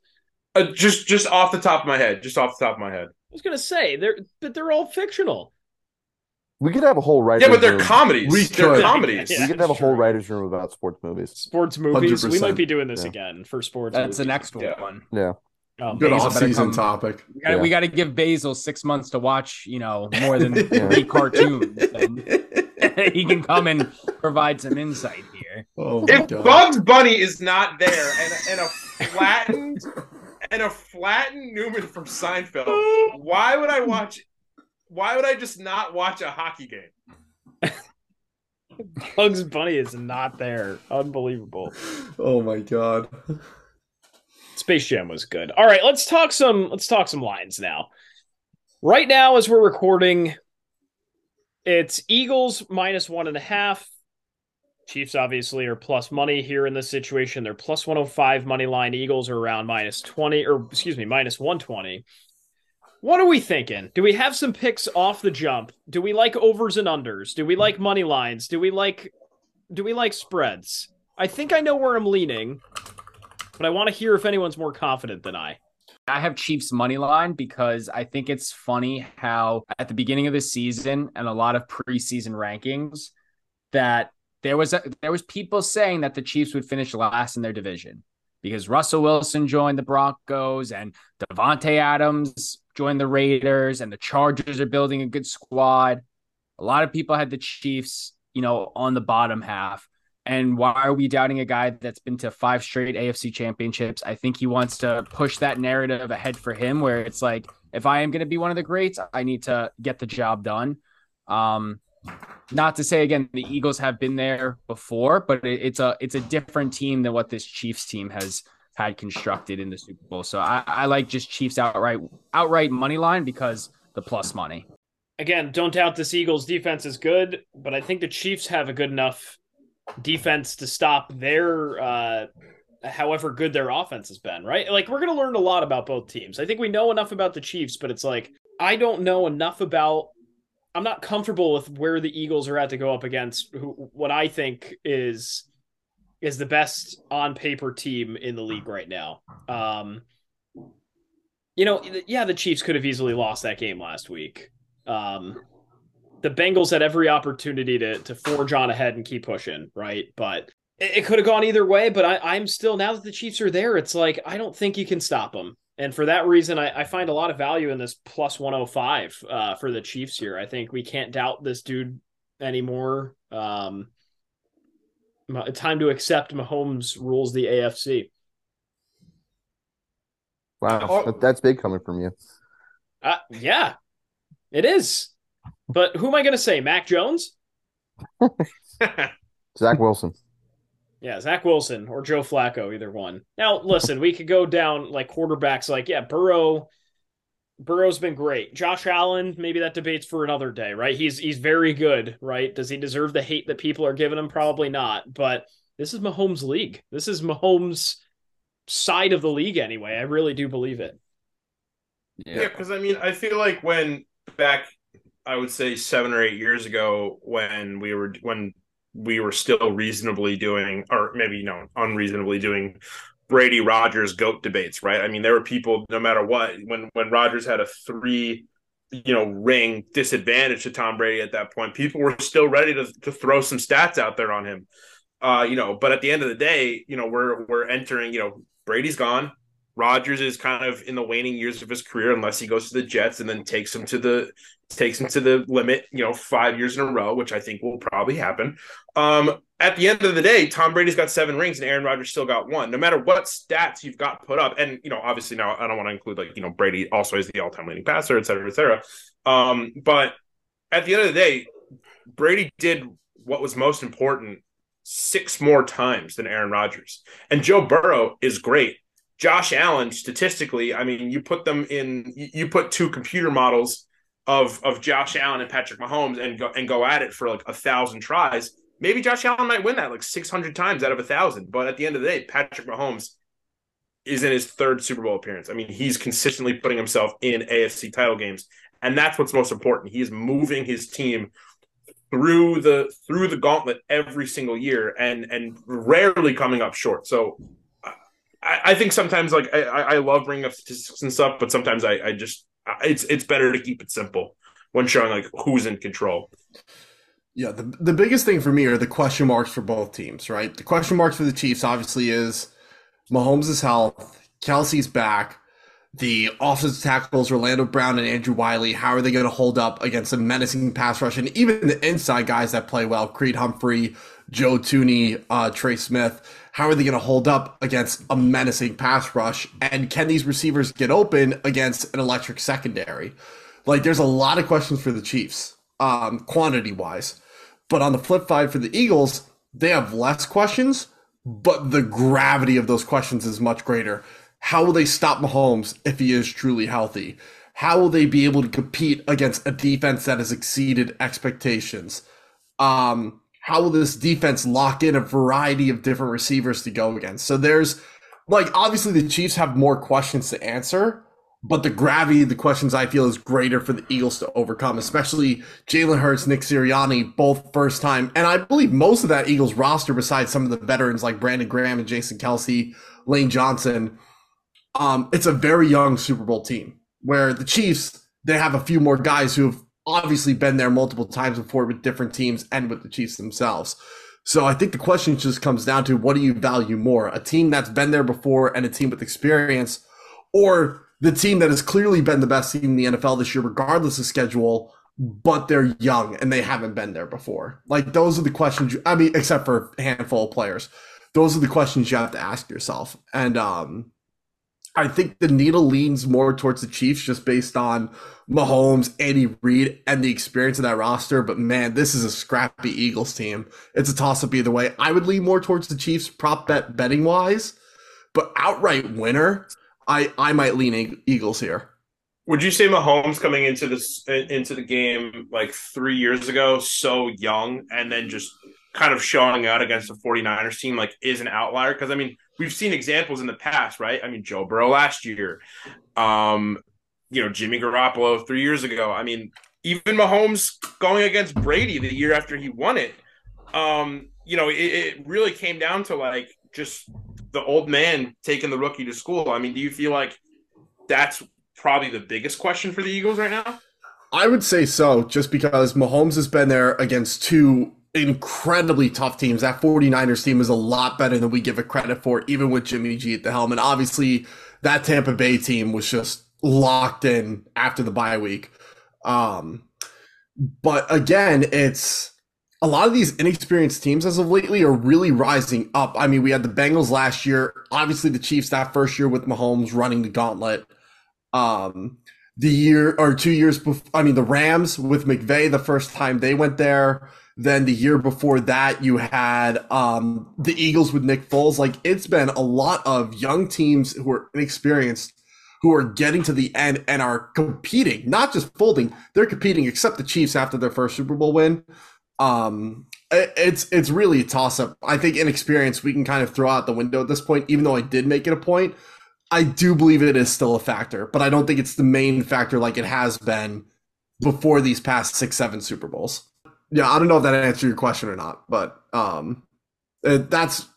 uh, just just off the top of my head, just off the top of my head. I was gonna say they're, but they're all fictional. We could have a whole writer's Yeah, but they're room. comedies. We they're could. comedies. Yeah. we could have a whole sure. writer's room about sports movies. Sports movies. We 100%. might be doing this Yeah. again for sports. that's the movies. next Yeah. one. Yeah. Um, Good Basel off-season come- topic. We got, Yeah. to give Basel six months to watch, you know, more than Yeah. three cartoons. And he can come and provide some insight here. Oh If god. Bugs Bunny is not there, and and a flattened and a flattened Newman from Seinfeld, why would I watch? Why would I just not watch a hockey game? Bugs Bunny is not there. Unbelievable. Oh my god. Space Jam was good. All right, let's talk some. Let's talk some lines now. Right now, as we're recording, it's Eagles minus one and a half. Chiefs obviously are plus money here in this situation. They're plus 105 money line. Eagles are around minus 20, or excuse me, minus 120. What are we thinking? Do we have some picks off the jump? Do we like overs and unders? Do we like money lines? Do we like do we like spreads? I think I know where I'm leaning, but I want to hear if anyone's more confident than I. I have Chiefs money line because I think it's funny how at the beginning of the season and a lot of preseason rankings that there was a, there was people saying that the Chiefs would finish last in their division because Russell Wilson joined the Broncos and Davante Adams joined the Raiders and the Chargers are building a good squad. A lot of people had the Chiefs, you know, on the bottom half. And why are we doubting a guy that's been to five straight AFC championships? I think he wants to push that narrative ahead for him where it's like, if I am going to be one of the greats, I need to get the job done. Um, not to say again, the Eagles have been there before, but it, it's a it's a different team than what this Chiefs team has had constructed in the Super Bowl. So I, I like just Chiefs outright outright money line because the plus money. Again, don't doubt this Eagles defense is good, but I think the Chiefs have a good enough defense to stop their uh however good their offense has been, right? Like we're going to learn a lot about both teams. I think we know enough about the Chiefs, but it's like I don't know enough about I'm not comfortable with where the Eagles are at to go up against who, what I think is is the best on paper team in the league right now. Um you know, yeah, the Chiefs could have easily lost that game last week. Um the Bengals had every opportunity to to forge on ahead and keep pushing, right? But it, it could have gone either way. But I, I'm still now that the Chiefs are there, it's like I don't think you can stop them. And for that reason, I, I find a lot of value in this plus 105 uh, for the Chiefs here. I think we can't doubt this dude anymore. Um, time to accept Mahomes rules the AFC. Wow, Oh. that's big coming from you. Uh, yeah, it is. But who am I going to say? Mac Jones? Zach Wilson. Yeah, Zach Wilson or Joe Flacco, either one. Now, listen, we could go down like quarterbacks. Like, yeah, Burrow. Burrow's been great. Josh Allen, maybe that debate's for another day, right? He's he's very good, right? Does he deserve the hate that people are giving him? Probably not. But this is Mahomes' league. This is Mahomes' side of the league, anyway. I really do believe it. Yeah, because I mean, I feel like when back, I would say seven or eight years ago, when we were when we were still reasonably doing, or maybe you know, unreasonably doing Brady Rodgers goat debates, right? I mean, there were people, no matter what, when when Rodgers had a three, you know, ring disadvantage to Tom Brady at that point, people were still ready to to throw some stats out there on him. Uh, you know, but at the end of the day, you know, we're we're entering, you know, Brady's gone. Rodgers is kind of in the waning years of his career, unless he goes to the Jets and then takes him to the takes him to the limit, you know, five years in a row, which I think will probably happen. Um, at the end of the day, Tom Brady's got seven rings and Aaron Rodgers still got one. No matter what stats you've got put up, and you know, obviously now I don't want to include like you know Brady also is the all-time leading passer, et cetera, et cetera. Um, but at the end of the day, Brady did what was most important six more times than Aaron Rodgers, and Joe Burrow is great. Josh Allen, statistically, I mean, you put them in, you put two computer models of of Josh Allen and Patrick Mahomes and go and go at it for like a thousand tries maybe Josh Allen might win that like 600 times out of a thousand. But at the end of the day, Patrick Mahomes is in his third Super Bowl appearance. I mean, he's consistently putting himself in AFC title games, and that's what's most important. He is moving his team through the through the gauntlet every single year, and and rarely coming up short. So. I, I think sometimes, like I, I love bringing up statistics and stuff, but sometimes I, I just it's it's better to keep it simple when showing like who's in control. Yeah, the, the biggest thing for me are the question marks for both teams, right? The question marks for the Chiefs obviously is Mahomes' health, Kelce's back, the offensive tackles, Orlando Brown and Andrew Wylie. how are they going to hold up against a menacing pass rush? And even the inside guys that play well, Creed Humphrey, Joe Thuney, uh, Trey Smith, how are they going to hold up against a menacing pass rush? And can these receivers get open against an electric secondary? Like, there's a lot of questions for the Chiefs, um, quantity wise. But on the flip side for the Eagles, they have less questions, but the gravity of those questions is much greater. How will they stop Mahomes if he is truly healthy? How will they be able to compete against a defense that has exceeded expectations? Um, how will this defense lock in a variety of different receivers to go against? So there's like obviously the Chiefs have more questions to answer, but the gravity of the questions I feel is greater for the Eagles to overcome, especially Jalen Hurts, Nick Sirianni, both first time. And I believe most of that Eagles roster, besides some of the veterans like Brandon Graham and Jason Kelce, Lane Johnson, um, it's a very young Super Bowl team. Where the Chiefs, they have a few more guys who have obviously been there multiple times before with different teams and with the Chiefs themselves. So I think the question just comes down to what do you value more? A team that's been there before and a team with experience, or the team that has clearly been the best team in the NFL this year, regardless of schedule, but they're young and they haven't been there before. Like those are the questions. You, I mean, except for a handful of players, those are the questions you have to ask yourself. And um, I think the needle leans more towards the Chiefs just based on Mahomes, Andy Reid, and the experience of that roster. But man, this is a scrappy Eagles team. It's a toss up either way. I would lean more towards the Chiefs prop bet betting wise, but outright winner. I I might lean Eagles here. Would you say Mahomes coming into this into the game like three years ago, so young, and then just kind of showing out against the 49ers team like is an outlier? Because I mean, we've seen examples in the past, right? I mean, Joe Burrow last year, um, you know, Jimmy Garoppolo three years ago. I mean, even Mahomes going against Brady the year after he won it. Um, you know, it, it really came down to like just the old man taking the rookie to school. I mean, do you feel like that's probably the biggest question for the Eagles right now? I would say so, just because Mahomes has been there against two incredibly tough teams. That 49ers team is a lot better than we give it credit for, even with Jimmy G at the helm. And obviously, that Tampa Bay team was just locked in after the bye week. Um, but again, it's a lot of these inexperienced teams as of lately are really rising up. I mean, we had the Bengals last year, obviously the Chiefs that first year with Mahomes running the gauntlet. Um, the year or two years before, I mean, the Rams with McVay the first time they went there. Then the year before that, you had um, the Eagles with Nick Foles. Like it's been a lot of young teams who are inexperienced who are getting to the end and are competing, not just folding, they're competing, except the Chiefs after their first Super Bowl win. Um, it's it's really a toss up. I think inexperience we can kind of throw out the window at this point. Even though I did make it a point, I do believe it is still a factor, but I don't think it's the main factor like it has been before these past six seven Super Bowls. Yeah, I don't know if that answered your question or not, but um, that's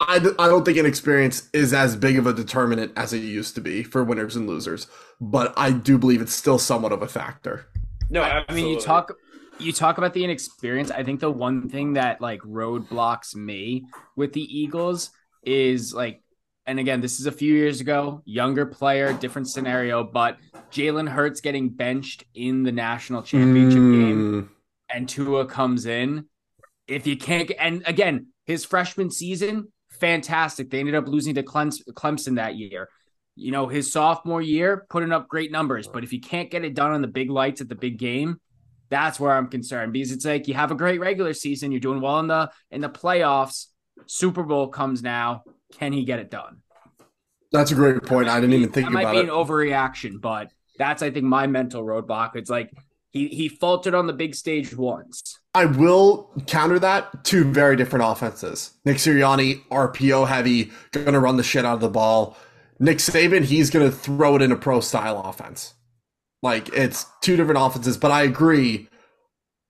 I, I don't think inexperience is as big of a determinant as it used to be for winners and losers, but I do believe it's still somewhat of a factor. No, absolutely. I mean you talk you talk about the inexperience. I think the one thing that like roadblocks me with the Eagles is like and again, this is a few years ago, younger player, different scenario, but Jalen Hurts getting benched in the national championship Mm. game and Tua comes in. If you can't, and again, his freshman season, fantastic. They ended up losing to Clemson that year. You know, his sophomore year, putting up great numbers. But if you can't get it done on the big lights at the big game, that's where I'm concerned because it's like you have a great regular season, you're doing well in the in the playoffs. Super Bowl comes now. Can he get it done? That's a great point. I didn't even think that might be it. an overreaction, but that's I think my mental roadblock. It's like he he faltered on the big stage once. I will counter that. Two very different offenses. Nick Sirianni, RPO heavy, going to run the shit out of the ball. Nick Saban, he's going to throw it in a pro style offense. Like it's two different offenses, but I agree.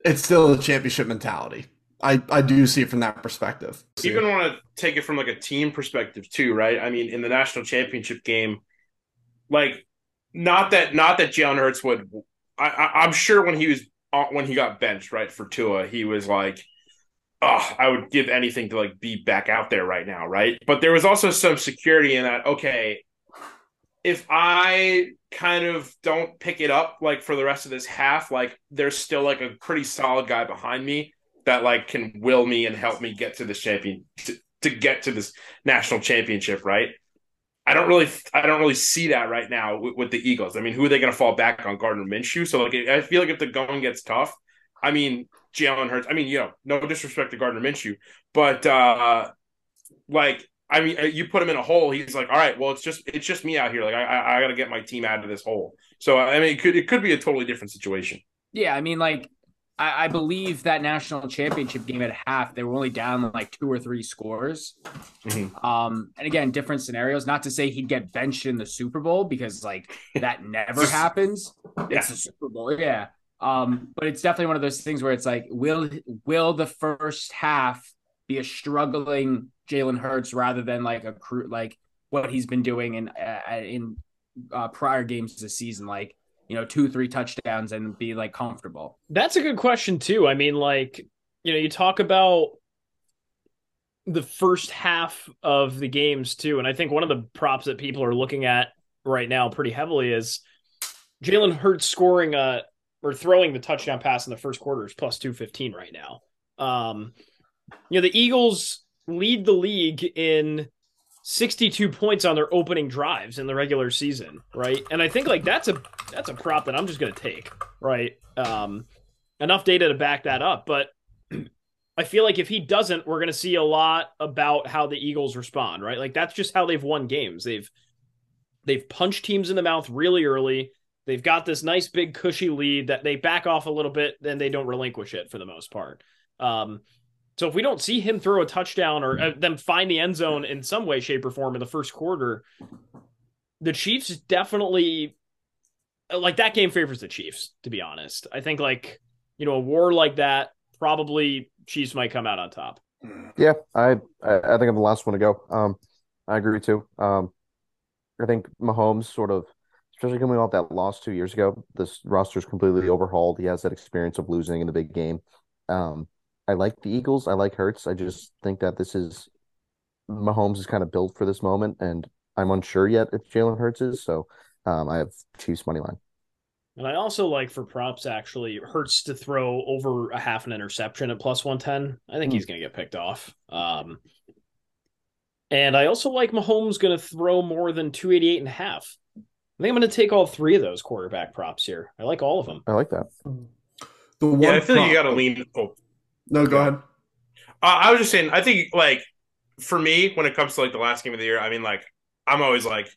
It's still a championship mentality. I, I do see it from that perspective. even want to take it from like a team perspective too, right? I mean, in the national championship game, like not that not that Jalen Hurts would. I, I'm sure when he was uh, when he got benched, right for Tua, he was like, "Oh, I would give anything to like be back out there right now," right? But there was also some security in that. Okay, if I kind of don't pick it up like for the rest of this half, like there's still like a pretty solid guy behind me that like can will me and help me get to this champion to, to get to this national championship, right? I don't really, I don't really see that right now with, with the Eagles. I mean, who are they going to fall back on? Gardner Minshew. So like, I feel like if the going gets tough, I mean, Jalen Hurts. I mean, you know, no disrespect to Gardner Minshew, but uh like, I mean, you put him in a hole. He's like, all right, well, it's just, it's just me out here. Like, I, I, I got to get my team out of this hole. So I mean, it could, it could be a totally different situation. Yeah, I mean, like I, I believe that national championship game at half, they were only down like two or three scores. Mhm. Um, and again, different scenarios. Not to say he'd get benched in the Super Bowl because like that never happens. Yeah. It's the Super Bowl, yeah. Um, but it's definitely one of those things where it's like, will will the first half be a struggling Jalen Hurts rather than like a crew like what he's been doing in uh, in uh, prior games this season, like you know, two three touchdowns and be like comfortable. That's a good question too. I mean, like, you know, you talk about the first half of the games too, and I think one of the props that people are looking at right now pretty heavily is Jalen Hurts scoring a or throwing the touchdown pass in the first quarter is plus two fifteen right now. Um, you know, the Eagles lead the league in 62 points on their opening drives in the regular season, right? And I think like that's a that's a prop that I'm just going to take, right? Um enough data to back that up, but I feel like if he doesn't, we're going to see a lot about how the Eagles respond, right? Like that's just how they've won games. They've they've punched teams in the mouth really early. They've got this nice big cushy lead that they back off a little bit, then they don't relinquish it for the most part. Um, so if we don't see him throw a touchdown or uh, them find the end zone in some way, shape, or form in the first quarter, the Chiefs definitely like that game favors the Chiefs. To be honest, I think like you know a war like that probably Chiefs might come out on top. Yeah, I I think I'm the last one to go. Um, I agree too. Um, I think Mahomes sort of, especially coming off that loss two years ago, this roster's completely overhauled. He has that experience of losing in the big game. Um, I like the Eagles. I like Hurts. I just think that this is Mahomes is kind of built for this moment, and I'm unsure yet if Jalen Hurts is. So, um, I have Chiefs money line. And I also like for props actually it hurts to throw over a half an interception at plus 110. I think Hmm. he's going to get picked off. Um, and I also like Mahomes going to throw more than 288 and a half. I think I'm going to take all three of those quarterback props here. I like all of them. I like that. The one Yeah, I feel like you got to lean. Oh, No, go ahead. Uh, I was just saying, I think like for me, when it comes to like the last game of the year, I mean, like I'm always like,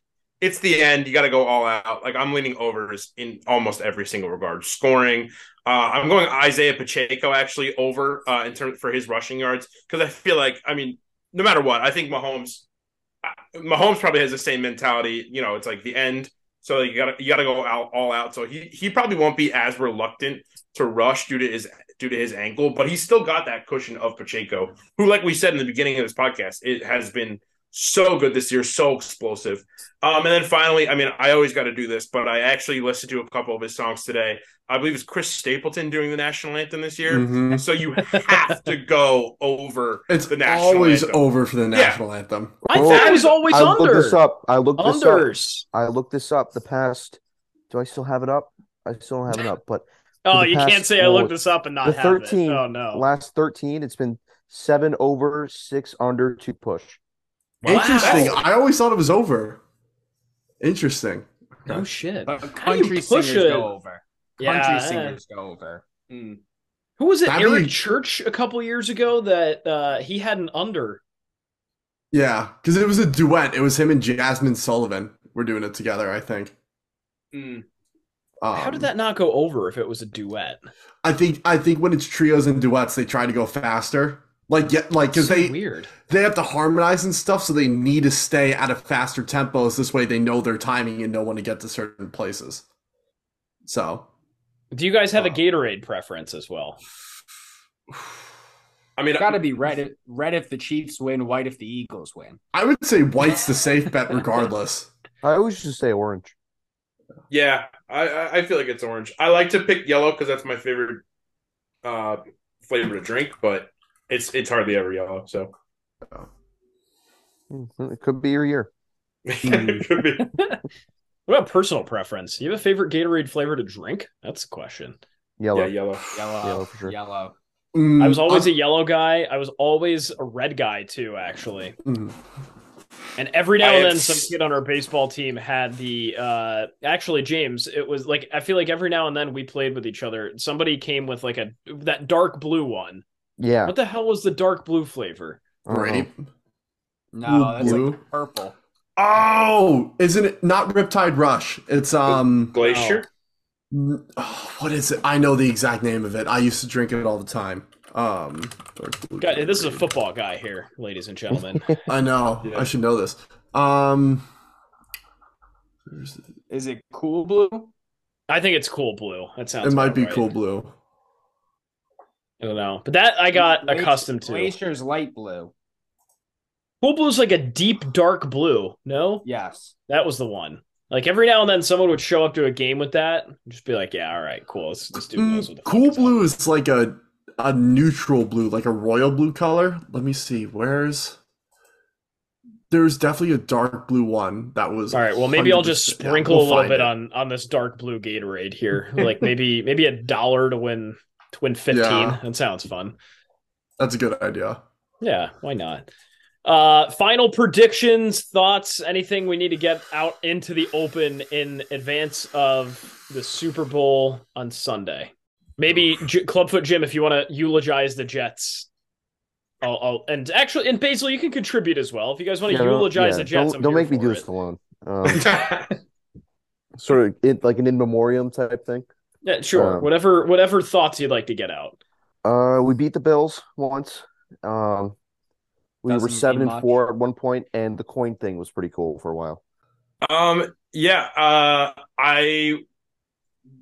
it's the end. You got to go all out. Like I'm leaning overs in almost every single regard. Scoring. Uh, I'm going Isaiah Pacheco actually over uh, in terms for his rushing yards because I feel like I mean, no matter what, I think Mahomes. uh, Mahomes probably has the same mentality. You know, it's like the end. So you got to you got to go out all out. So he he probably won't be as reluctant to rush due to his due to his ankle, but he's still got that cushion of Pacheco, who, like we said in the beginning of this podcast, it has been so good this year, so explosive. Um, and then finally, I mean, I always got to do this, but I actually listened to a couple of his songs today. I believe it's Chris Stapleton doing the national anthem this year. Mhm. So you have to go over It's the national always anthem. over for the national anthem. I Oh, thought it was always I looked under. this up. I looked this up. I looked this up. The past. Do I still have it up? I still don't have it up. But Oh, you past can't say I looked this up and not the have thirteen, it. Oh no. last thirteen, it's been seven over, six under, two push. Wow. Interesting. I always thought it was over. Interesting. Oh shit. But How do you country push singers it? go over. Yeah, Country eh. singers go over. Mm. Who was it? That'd Eric be- Church a couple years ago that uh, he had an under. Yeah, because it was a duet. It was him and Jazmine Sullivan. We're doing it together, I think. Mm. Um, How did that not go over if it was a duet? I think I think when it's trios and duets, they try to go faster. Like yeah, like because So they weird. they have to harmonize and stuff, so they need to stay at a faster tempos. This way, they know their timing and know when to get to certain places. So Do you guys have a Uh, Gatorade preference as well? I mean, Got to be red. If, red if the Chiefs win, white if the Eagles win. I would say white's the safe bet, regardless. I always just say orange. Yeah, I- I I feel like it's orange. I like to pick yellow because that's my favorite uh, flavor to drink, but it's it's hardly ever yellow. So Hmm, It could be your year. it could be. What about personal preference? You have a favorite Gatorade flavor to drink? That's the question. Yellow. Yeah, yellow. Yellow. Yellow for sure. Yellow. Mm, I was always I'm- a yellow guy. I was always a red guy too, actually. mm. And every now I and have then, some kid on our baseball team had the. uh Actually, James, it was like I feel like every now and then we played with each other. Somebody came with like a that dark blue one. Yeah. What the hell was the dark blue flavor? I don't No, that's Blue. like purple. Oh, isn't it not Riptide Rush? It's um, Glacier. oh, what is it? I know the exact name of it. I used to drink it all the time. Um, God, this is a football guy here, ladies and gentlemen. I know. Yeah. I should know this. Um, is it cool blue? I think it's cool blue. That sounds. it might be right. cool blue. I don't know, but that I got Glacier- accustomed to. Glacier's light blue. Cool blue's like a deep dark blue. No, Yes. that was the one. Like every now and then, someone would show up to a game with that, and just be like, "Yeah, all right, cool. This, this dude knows what the Mm, fuck cool he's on." blue is like a a neutral blue, like a royal blue color. Let me see. Where's there's definitely a dark blue one that was. All right, well, maybe I'll just 100% yeah, sprinkle we'll a little bit it. on on this dark blue Gatorade here. like maybe maybe a dollar to win to win fifteen. Yeah. That sounds fun. That's a good idea. Yeah, why not? Uh final predictions, thoughts, anything we need to get out into the open in advance of the Super Bowl on Sunday. Maybe J- Clubfoot Jim, if you want to eulogize the Jets. I'll, I'll and actually, and Basel, you can contribute as well if you guys want to Yeah, eulogize yeah, the Jets. Don't, I'm don't here make me do it. this alone. Um, sort of it, like an in memoriam type thing. Yeah, sure. Um, whatever, whatever thoughts you'd like to get out. Uh, we beat the Bills once. Um, we Doesn't were seven and four at one point, and the coin thing was pretty cool for a while. Um, yeah, uh, I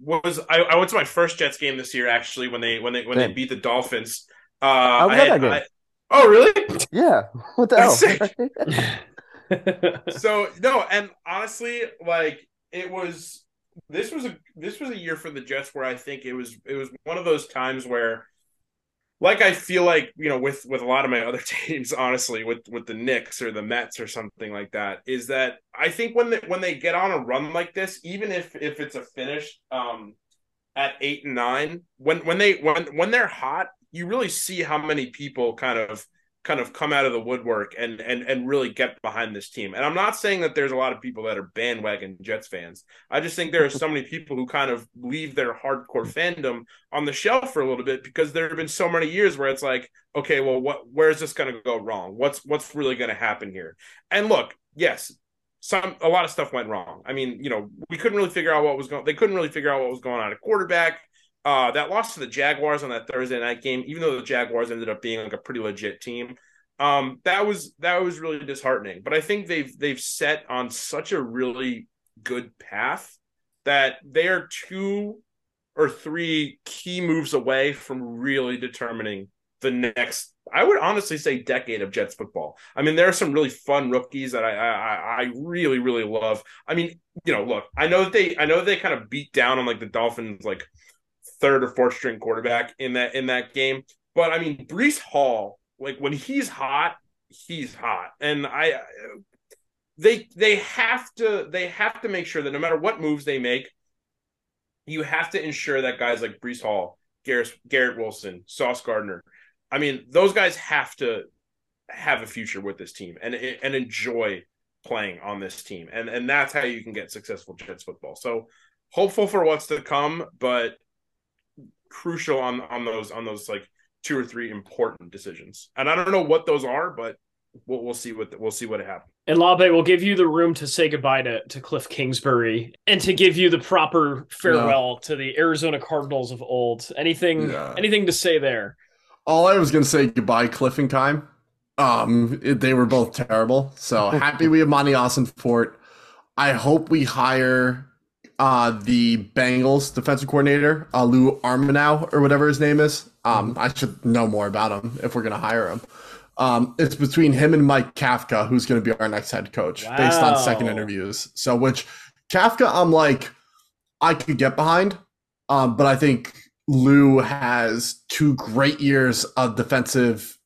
was I, I went to my first Jets game this year actually when they when they when they beat the Dolphins. Uh, I was I had- that game. I- oh, really? Yeah, what the hell? so no, and honestly, like it was this was a this was a year for the Jets where I think it was it was one of those times where like I feel like, you know, with with a lot of my other teams, honestly, with with the Knicks or the Mets or something like that, is that I think when they when they get on a run like this, even if if it's a finish um at eight and nine, when when they when when they're hot, you really see how many people kind of kind of come out of the woodwork and and and really get behind this team. And I'm not saying that there's a lot of people that are bandwagon Jets fans. I just think there are so many people who kind of leave their hardcore fandom on the shelf for a little bit because there have been so many years where it's like, okay, well, what where is this going to go wrong? What's what's really going to happen here? And look, yes, some a lot of stuff went wrong. I mean, you know, we couldn't really figure out what was going. They couldn't really figure out what was going on at quarterback. Uh, that loss to the Jaguars on that Thursday night game, even though the Jaguars ended up being like a pretty legit team, um, that was that was really disheartening. But I think they've they've set on such a really good path that they are two or three key moves away from really determining the next I would honestly say decade of Jets football. I mean, there are some really fun rookies that I I, I really really love. I mean, you know, look, I know that they I know they kind of beat down on like the Dolphins like third or fourth string quarterback in that in that game, but I mean, Breece Hall, like when he's hot, he's hot, and I they they have to they have to make sure that no matter what moves they make, you have to ensure that guys like Breece Hall, Garrett Garrett Wilson, Sauce Gardner I mean, those guys have to have a future with this team and and enjoy playing on this team, and and that's how you can get successful Jets football. So hopeful for what's to come, but crucial on on those on those like two or three important decisions. And I don't know what those are, but we'll, we'll see what we'll see what happens. And Laube will give you the room to say goodbye to, to Cliff Kingsbury and to give you the proper farewell no. to the Arizona Cardinals of old. Anything yeah. anything to say there? all I was gonna say goodbye, Cliff and Keim. Um, it, they were both terrible. So happy we have Monti Fort. I hope we hire uh, the Bengals defensive coordinator, uh, Lou Anarumo, or whatever his name is. Um, I should know more about him if we're gonna hire him. Um, it's between him and Mike Kafka, who's going to be our next head coach, wow. based on second interviews. So, which Kafka, I'm like, I could get behind, um, but I think Lou has two great years of defensive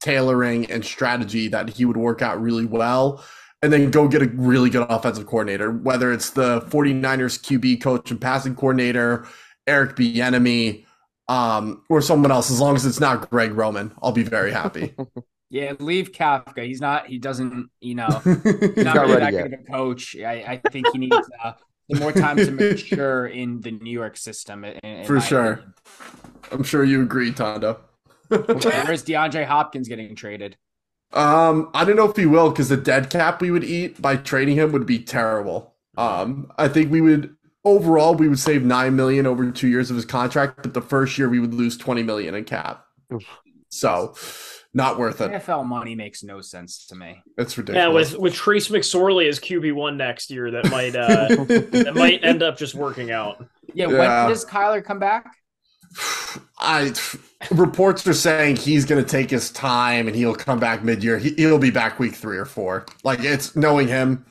tailoring and strategy that he would work out really well and then go get a really good offensive coordinator, whether it's the 49ers QB coach and passing coordinator, Eric Bieniemy, um, or someone else, as long as it's not Greg Roman, I'll be very happy. yeah, leave Kafka. He's not, he doesn't, you know, he's not, not really that yet. good of a coach. I, I think he needs uh, more time to mature in the New York system. In, in For sure. Opinion. I'm sure you agree, Tondo. Where's DeAndre Hopkins getting traded? Um, I don't know if he will because the dead cap we would eat by trading him would be terrible. Um, I think we would overall we would save nine million over two years of his contract, but the first year we would lose twenty million in cap. So not worth it. NFL money makes no sense to me. It's ridiculous. Yeah, with with Trace McSorley as QB one next year, that might uh that might end up just working out. Yeah, yeah. when does Kyler come back? I reports are saying he's going to take his time and he'll come back mid-year. He, will be back week three or four. Like it's knowing him,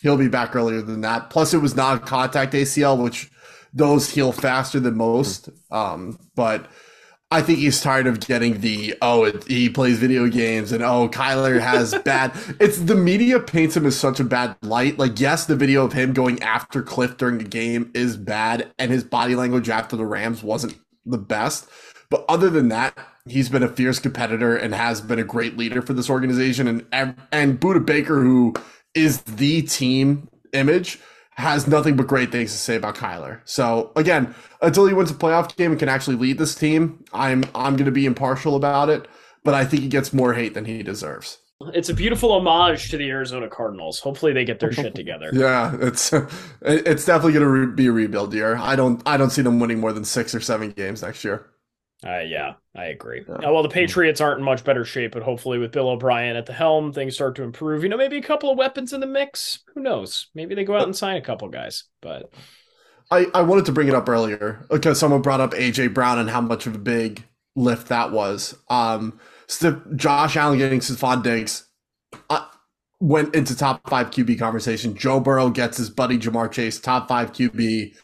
he'll be back earlier than that. Plus, it was non-contact ACL, which those heal faster than most. Um, but I think he's tired of getting the oh it, he plays video games and oh Kyler has bad. It's the media paints him as such a bad light. Like yes, the video of him going after Cliff during the game is bad, and his body language after the Rams wasn't the best. But other than that, he's been a fierce competitor and has been a great leader for this organization. And and Budda Baker, who is the team image, has nothing but great things to say about Kyler. So again, until he wins a playoff game and can actually lead this team, I'm I'm going to be impartial about it. But I think he gets more hate than he deserves. It's a beautiful homage to the Arizona Cardinals. Hopefully, they get their shit together. yeah, it's it's definitely going to be a rebuild year. I don't I don't see them winning more than six or seven games next year. Uh, yeah, I agree. Yeah. Uh, well, the Patriots aren't in much better shape, but hopefully with Bill O'Brien at the helm, things start to improve. You know, maybe a couple of weapons in the mix. Who knows? Maybe they go out and sign a couple guys. But I, I wanted to bring it up earlier because someone brought up AJ Brown and how much of a big lift that was. Um, so Josh Allen getting Stefon Diggs uh, went into top five QB conversation. Joe Burrow gets his buddy Ja'Marr Chase top five QB.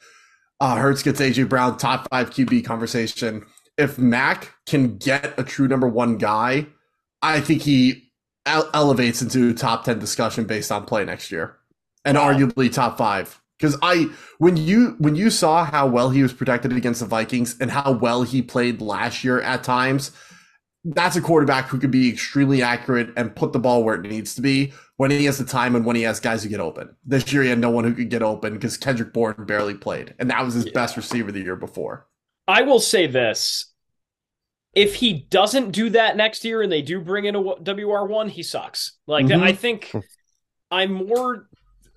Uh, Hurts gets AJ Brown top five QB conversation if Mac can get a true number one guy, I think he elevates into top 10 discussion based on play next year and wow. arguably top five. Because I, when you when you saw how well he was protected against the Vikings and how well he played last year at times, that's a quarterback who could be extremely accurate and put the ball where it needs to be when he has the time and when he has guys who get open. This year he had no one who could get open because Kendrick Bourne barely played, and that was his yeah. best receiver the year before. I will say this: if he doesn't do that next year and they do bring in a WR1, he sucks. Like, mm-hmm. I think I'm more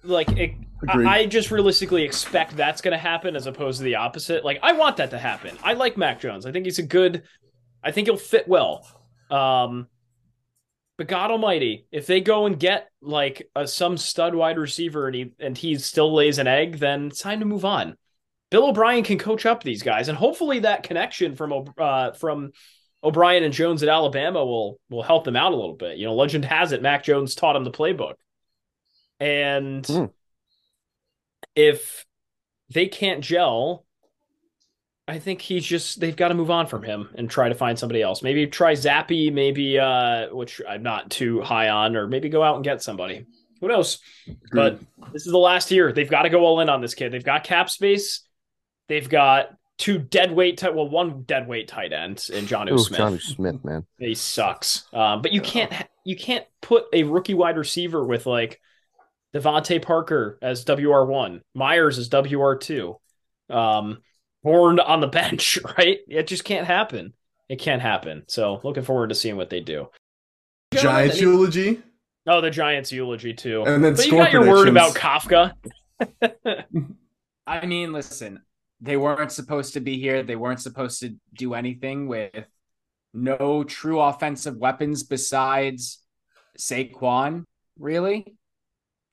like, it, I, just realistically expect that's going to happen as opposed to the opposite. Like, I want that to happen. I like Mac Jones. I think he's a good, I think he'll fit well. Um, but God Almighty, if they go and get like a, some stud wide receiver and he and he still lays an egg, then it's time to move on. Bill O'Brien can coach up these guys, and hopefully that connection from uh, from O'Brien and Jones at Alabama will will help them out a little bit. You know, legend has it Mac Jones taught him the playbook. And Hmm. if they can't gel, I think he's just they've got to move on from him and try to find somebody else. Maybe try Zappe, maybe uh which I'm not too high on, or maybe go out and get somebody. Who knows? But this is the last year. They've got to go all in on this kid. They've got cap space. They've got two dead weight tight well, one dead weight tight end in John Ooh, Smith. John Smith, man. He sucks. Um, but you can't you can't put a rookie wide receiver with like DeVante Parker as WR one, Meyers as WR two, um, Horn on the bench, right? It just can't happen. It can't happen. So looking forward to seeing what they do. Giants Gentlemen, eulogy. Oh, the Giants eulogy too. And then but you got your word about. Kafka. I mean, listen, they weren't supposed to be here. They weren't supposed to do anything with no true offensive weapons besides Saquon, really.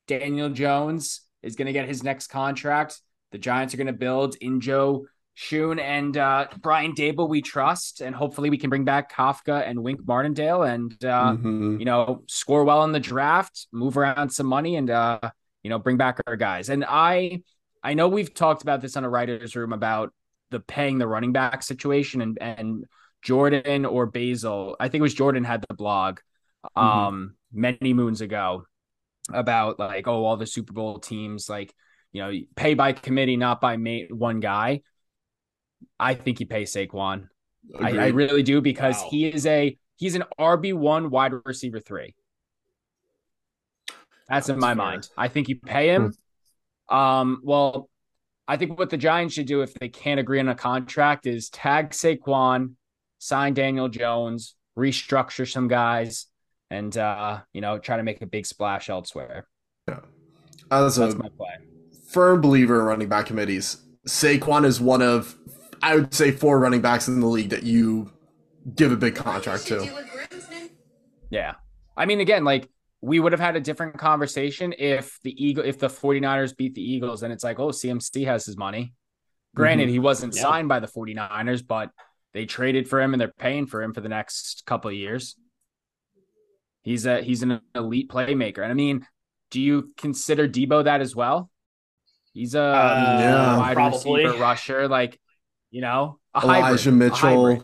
Daniel Jones is going to get his next contract. The Giants are going to build in Joe Shun, and uh, Brian Daboll, we trust. And hopefully we can bring back Kafka and Wink Martindale and, uh, Mhm. you know, score well in the draft, move around some money, and, uh, you know, bring back our guys. And I, I know we've talked about this on a writer's room about the paying the running back situation and and Jordan or Basel. I think it was Jordan had the blog um many moons ago about like oh all the Super Bowl teams like you know pay by committee not by mate one guy. I think you pay Saquon. I, I really do because Wow. he is a he's an RB one wide receiver three. That's in my fair. mind. I think you pay him. Um, well, I think what the Giants should do if they can't agree on a contract is tag Saquon, sign Daniel Jones, restructure some guys, and uh, you know, try to make a big splash elsewhere. As That's a my play. firm believer in running back committees, Saquon is one of, I would say, four running backs in the league that you give a big contract to. Yeah. I mean, again, like we would have had a different conversation if the Eagle if the 49ers beat the Eagles and it's like, oh, CMC has his money. Granted, he wasn't Yeah. signed by the 49ers, but they traded for him and they're paying for him for the next couple of years. He's a he's an elite playmaker. And I mean, do you consider Deebo that as well? He's a Uh, wide probably. receiver rusher, like you know, a Elijah hybrid, a Mitchell. hybrid.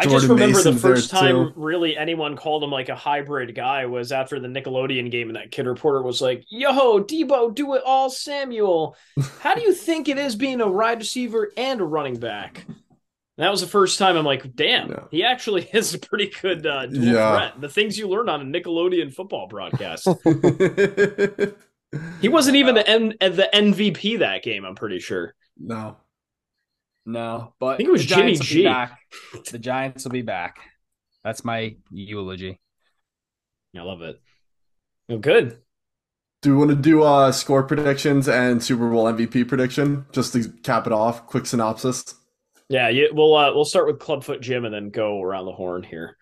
I just remember the Mason's there, first time too. really anyone called him like a hybrid guy was after the Nickelodeon game, and that kid reporter was like, "Yo, Deebo, do it all, Samuel. How do you think it is being a wide receiver and a running back?" And that was the first time I'm like, "Damn, Yeah. he actually is a pretty good uh, dual Yeah. threat." The things you learn on a Nickelodeon football broadcast. he wasn't even the M- the MVP that game. I'm pretty sure. no. No, but I think it was Giants Jimmy G. back. The Giants will be back. That's my eulogy. I love it. Well, good. Do we want to do uh, score predictions and Super Bowl MVP prediction just to cap it off? Quick synopsis. Yeah, you, we'll uh, we'll start with Clubfoot Jim and then go around the horn here.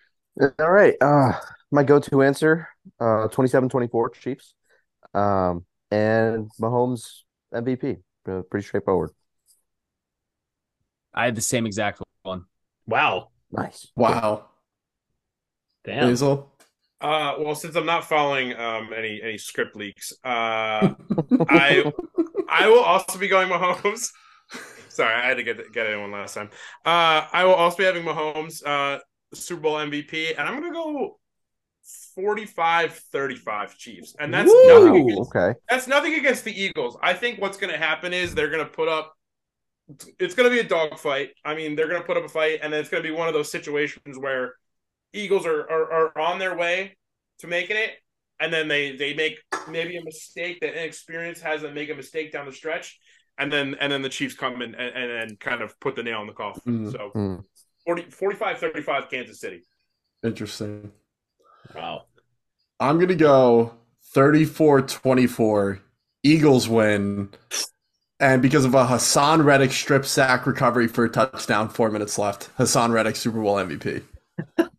All right. Uh, my go-to answer, uh, 27-24 Chiefs. Um, and Mahomes MVP. Uh, pretty straightforward. I had the same exact one. Wow, Nice. Wow. damn. Basel. Uh, well, since I'm not following um, any any script leaks, uh, I I will also be going Mahomes. Sorry, I had to get get it in one last time. Uh, I will also be having Mahomes uh, Super Bowl MVP, and I'm gonna go 45-35 Chiefs, and that's Woo! nothing. Against, okay. that's nothing against the Eagles. I think what's gonna happen is they're gonna put up. It's gonna be a dogfight. I mean, they're gonna put up a fight, and then it's gonna be one of those situations where Eagles are, are are on their way to making it, and then they they make maybe a mistake that inexperience has them make a mistake down the stretch, and then and then the Chiefs come in and, and, and kind of put the nail in the coffin. Mm. So Hmm. 40, 45-35 Kansas City. Interesting. Wow. I'm going to go 34 24. Eagles win. And because of a Haason Reddick strip sack recovery for a touchdown, four minutes left, Haason Reddick Super Bowl MVP.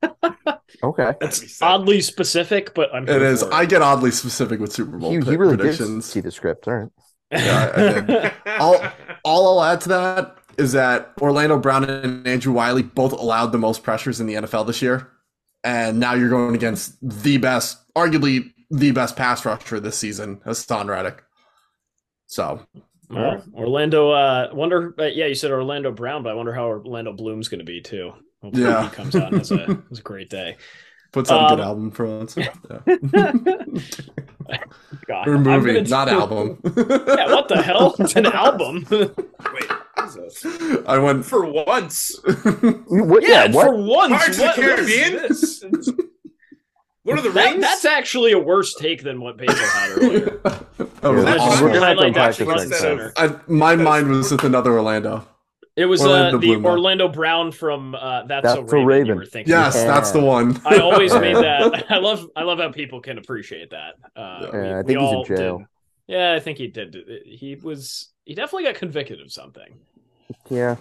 Okay. That'd be That's sick. oddly specific, but I'm It here is. for I get oddly specific with Super Bowl He, pre- he really did predictions. see the script. All right. Yeah, All- All I'll add to that is that Orlando Brown and Andrew Wylie both allowed the most pressures in the NFL this year. And now you're going against the best, arguably the best pass rusher this season, Haason Reddick. So Well, Orlando. Uh, wonder. Uh, yeah, you said Orlando Brown, but I wonder how Orlando Bloom's going to be too. Hopefully Yeah. he comes out and has a, has a great day. puts out a good Um, album for once. Yeah. God, or movie, gonna not do- album. Yeah, what the hell? It's an album. Wait, Jesus. I went. For once. What, yeah, yeah, what? for once. Pirates of the what- what is Caribbean? This? What are the That- that's actually a worse take than what Basel had earlier. Oh, Yeah, That's awesome. just we're gonna have highlight to that practice front and next center. I, my mind was with another Orlando. It was Orlando uh, the Bloom. Orlando Brown from uh, That's, That's a a Raven. You Raven. were thinking. Yes, Yeah. that's the one. I always made that. I love. I love how people can appreciate that. Uh, Yeah, we- I think he's in jail. did. Yeah, I think he did. He was. He definitely got convicted of something. Yeah,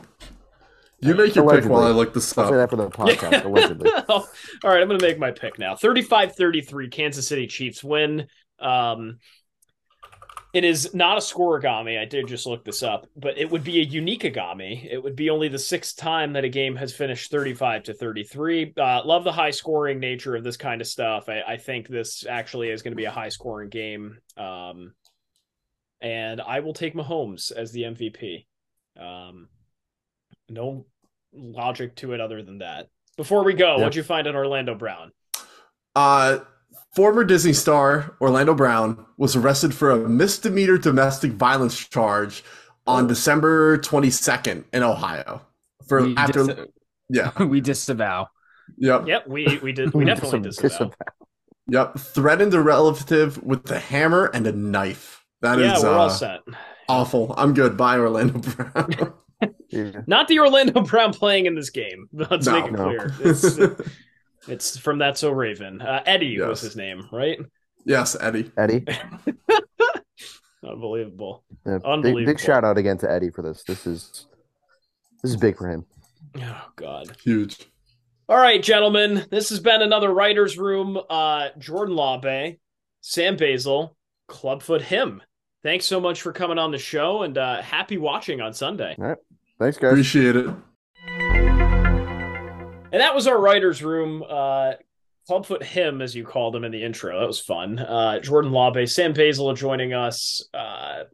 You make your pick Allegedly. while I look this I'll say that for the podcast. Allegedly. All right, I'm going to make my pick now. 35-33 Kansas City Chiefs win. Um it is not a scorigami. I did just look this up, but it would be a unique agami. It would be only the sixth time that a game has finished 35 to 33. Uh, love the high scoring nature of this kind of stuff. I, I think this actually is going to be a high scoring game. Um, and I will take Mahomes as the MVP. Um, no logic to it other than that. Before we go, Yeah. what'd you find on Orlando Brown? Uh, former Disney star Orlando Brown was arrested for a misdemeanor domestic violence charge on Oh. December 22nd in Ohio. For We after, dis- yeah, we disavow. yep, Yep, we we did we definitely Dis- disavow. yep. Threatened a relative with a hammer and a knife. That is Yeah, we're all uh, set. awful. I'm good. Bye, Orlando Brown. Yeah. Not the Orlando Brown playing in this game. Let's No, make it no. clear. It's, it's from That's So Raven. Uh, Eddie was his name, right? yes, Eddie. Eddie. Unbelievable. Yeah, big, Unbelievable. big shout out again to Eddie for this. This is this is big for him. Oh God. Huge. All right, gentlemen. This has been another writer's room. Uh, Jordan Laube, Sam Basel, Clubfoot Him. Thanks so much for coming on the show and uh, happy watching on Sunday. Thanks, guys. Appreciate it. And that was our writer's room. Uh, Clubfoot him, as you called him in the intro. That was fun. Uh, Jordan Laube, Sam Basel joining us. Uh,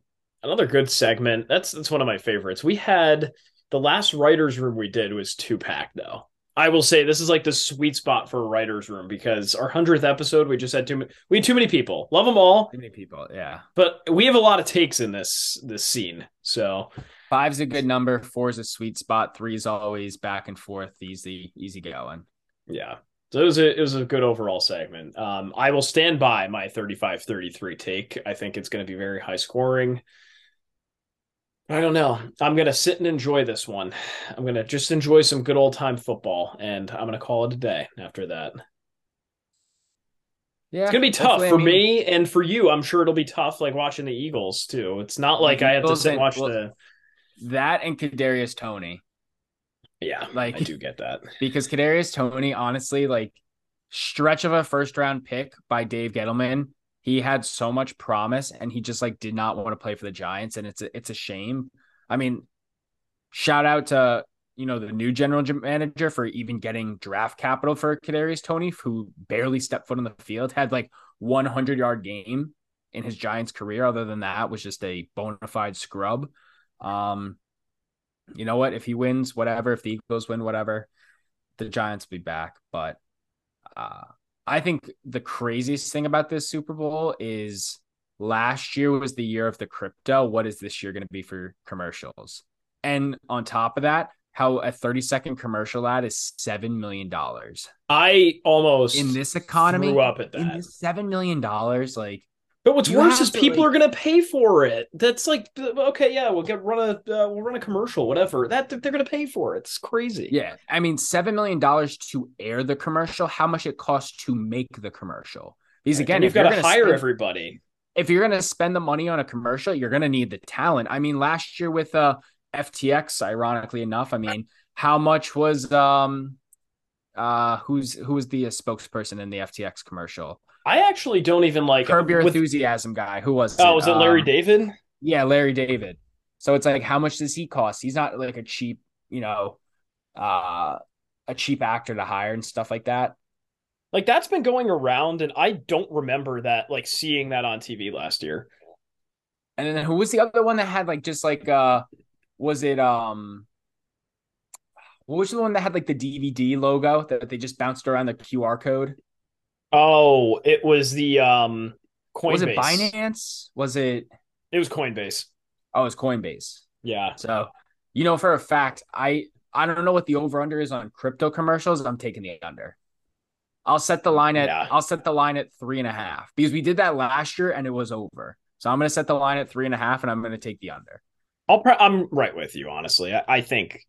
another good segment. That's that's one of my favorites. We had the last writer's room we did was two pack though. I will say this is like the sweet spot for a writer's room because our hundredth episode we just had too many. We had too many people. Love them all, Too many people. Yeah. but we have a lot of takes in this this scene. So Five's a good number. Four's a sweet spot. Three's always back and forth, easy, easy going. Yeah. So it was a it was a good overall segment. Um, I will stand by my 35-33 take. I think it's going to be very high scoring. I don't know. I'm going to sit and enjoy this one. I'm going to just enjoy some good old time football, and I'm going to call it a day after that. Yeah, It's going to be tough for I mean, me and for you. I'm sure it'll be tough, like watching the Eagles too. It's not like I have to sit and and- watch well- the. That and Kadarius Toney, Yeah, like- I do get that. because Kadarius Toney, honestly, like stretch of a first round pick by Dave Gettleman. He had so much promise, and he just like did not want to play for the Giants, and it's a, it's a shame. I mean, shout out to you know the new general manager for even getting draft capital for Kadarius Toney, who barely stepped foot on the field, had like 100 yard game in his Giants career. Other than that, was just a bona fide scrub. Um, you know what? If he wins, whatever. If the Eagles win, whatever, the Giants will be back. But uh, I think the craziest thing about this Super Bowl is last year was the year of the crypto. What is this year going to be for commercials? And on top of that, how a 30 second commercial ad is $7 million. I almost In this economy, up at in that. this $7 million, like, But what's You worse is people like- are going to pay for it. That's like, okay, yeah, we'll get run a uh, we'll run a commercial, whatever. That they're going to pay for it. It's crazy. Yeah, I mean, seven million dollars to air the commercial. How much it costs to make the commercial? Because Right, again, and you've got to gonna hire spend- everybody. if you're gonna spend the money on a commercial, you're gonna need the talent. I mean, last year with uh FTX, ironically enough, I mean, how much was um uh who's who was the uh, spokesperson in the FTX commercial? I actually don't even like Curb Your with- Enthusiasm guy. Who was? Oh, was it Larry Um, David? Yeah, Larry David. So it's like, how much does he cost? He's not like a cheap, you know, uh, a cheap actor to hire and stuff like that. Like that's been going around, and I don't remember that like seeing that on TV last year. And then who was the other one that had like just like uh was it um what was the one that had like the DVD logo that they just bounced around the QR code? Oh, it was the um Coinbase. Was it Binance? Was it It was Coinbase. Oh, it was Coinbase. Yeah. So, you know for a fact, I I don't know what the over under is on crypto commercials. I'm taking the under. I'll set the line at Yeah. I'll set the line at three and a half because we did that last year and it was over. So I'm going to set the line at three and a half and I'm going to take the under. I'll pro- I'm right with you, honestly. I, I think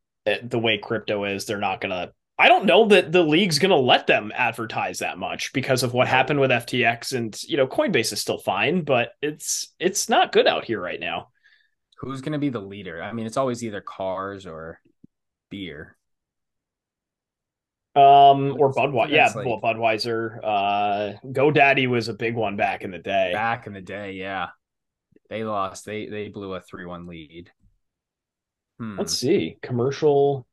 the way crypto is, they're not gonna. I don't know that the league's gonna let them advertise that much because of what happened with FTX and you know Coinbase is still fine, but it's it's not good out here right now. Who's going to be the leader? I mean, it's always either cars or beer. Um, or Budweiser, yeah, like- well, Budweiser, uh, GoDaddy was a big one back in the day. Back in the day, yeah, they lost. They they blew a three one lead. Hmm. Let's see, commercial.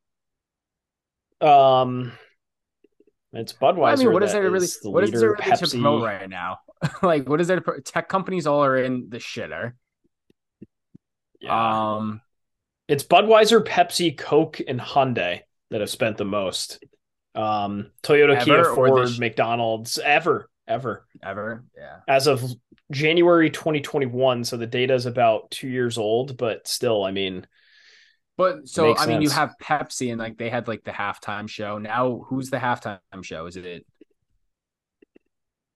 Um, it's Budweiser. Well, I mean, what is there really? the What is there leader, really to Pepsi. promote right now? like, what is there? To, pro- tech companies all are in the shitter. Yeah. Um, It's Budweiser, Pepsi, Coke, and Hyundai that have spent the most. Um, Toyota, Ever, Kia, Ford, this- McDonald's, ever, ever. ever, yeah. As of January 2021, so the data is about two years old, but still, I mean, But so Makes I mean, you have Pepsi and like they had like the halftime show. Now, who's the halftime show? Is it?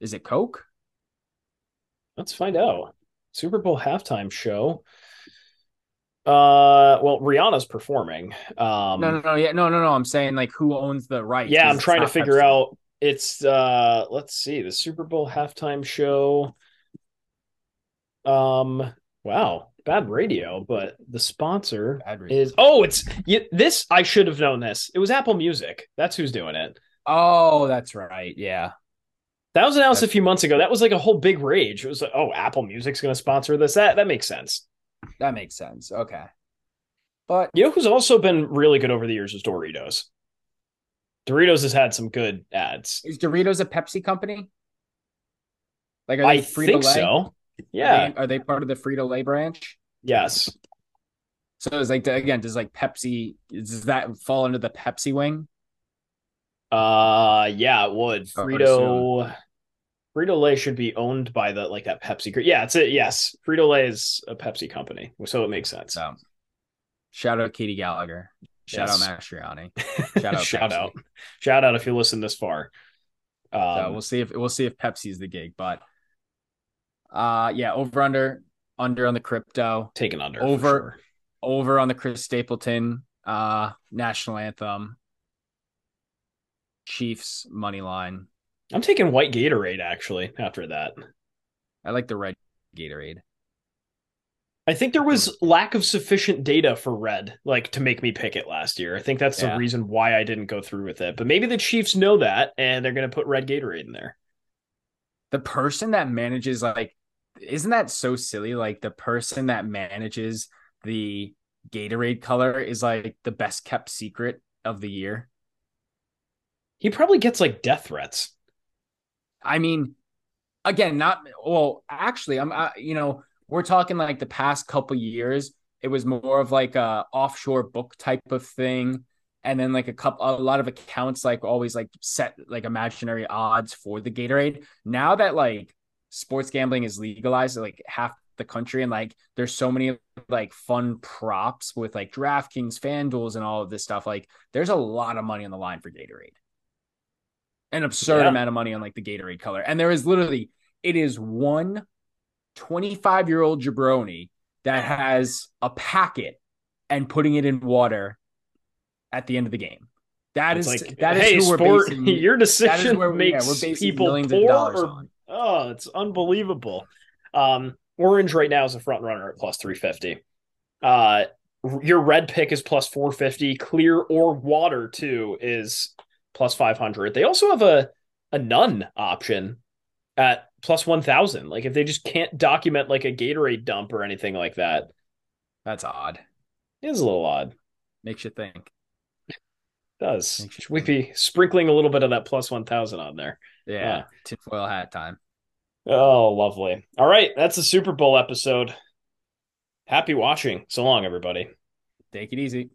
Is it Coke? let's find out. Super Bowl halftime show. Uh, well, Rihanna's performing. Um, No, no, no, yeah, no, no, no. I'm saying like who owns the rights? Yeah, I'm trying to figure Pepsi. out. It's uh, let's see, the Super Bowl halftime show. Um, wow, bad radio, but the sponsor is oh, it's yeah, this. I should have known this. It was Apple Music. That's who's doing it. Oh, that's right. Yeah. That was announced a few months ago. That was like a whole big rage. It was like, oh, Apple Music's going to sponsor this. That that makes sense. That makes sense. Okay. But You know who's also been really good over the years is Doritos. Doritos has had some good ads. is Doritos a Pepsi company? Like, are I think so. Yeah. Are they, are they part of the Frito Lay branch? Yes. So it's like again, does like Pepsi does that fall under the Pepsi wing? Uh, yeah, it would. Would Frito. Frito Lay should be owned by the like that Pepsi. group. Yeah, it's it. Yes, Frito Lay is a Pepsi company, so it makes sense. So shout out Katie Gallagher. Shout Yes. out Mastriani. Shout out. shout Pepsi. out, shout out if you listen this far. Um, So we'll see if we'll see if Pepsi's the gig, but uh yeah, over under under on the crypto, taken under over- sure. over on the Chris Stapleton uh national anthem. Chiefs money line. I'm taking white Gatorade actually. After that, I like the red Gatorade. I think there was lack of sufficient data for red, like to make me pick it last year. I think that's the reason why I didn't go through with it. But maybe the Chiefs know that, and they're going to put red Gatorade in there. The person that manages like isn't that so silly? Like the person that manages the Gatorade color is like the best kept secret of the year. He probably gets like death threats. I mean, again, not well. Actually, I'm. I, you know, we're talking like the past couple years. It was more of like a offshore book type of thing, and then like a couple, a lot of accounts like always like set like imaginary odds for the Gatorade. Now that like sports gambling is legalized, like half the country, and like there's so many like fun props with like DraftKings, FanDuel's, and all of this stuff. Like, there's a lot of money on the line for Gatorade an absurd Yeah. amount of money on like the Gatorade color. And there is literally, it is one 25 year old jabroni that has a packet and putting it in water at the end of the game. That It's is like, that is hey, who we're sport, basing. your that is decision where we- yeah, makes we're basing people millions poor. of dollars or- on. Oh, it's unbelievable. Um, Orange right now is a front runner at plus 350. Uh, your red pick is plus 450. Clear or water too is plus 500. They also have a a none option at plus 1000. Like if they just can't document like a Gatorade dump or anything like that. That's odd. It is a little odd. Makes you think. It does. Makes Should we be sprinkling a little bit of that plus 1000 on there? Yeah. Yeah. Tinfoil hat time. Oh, lovely. All right. That's the Super Bowl episode. Happy watching. So long, everybody. Take it easy.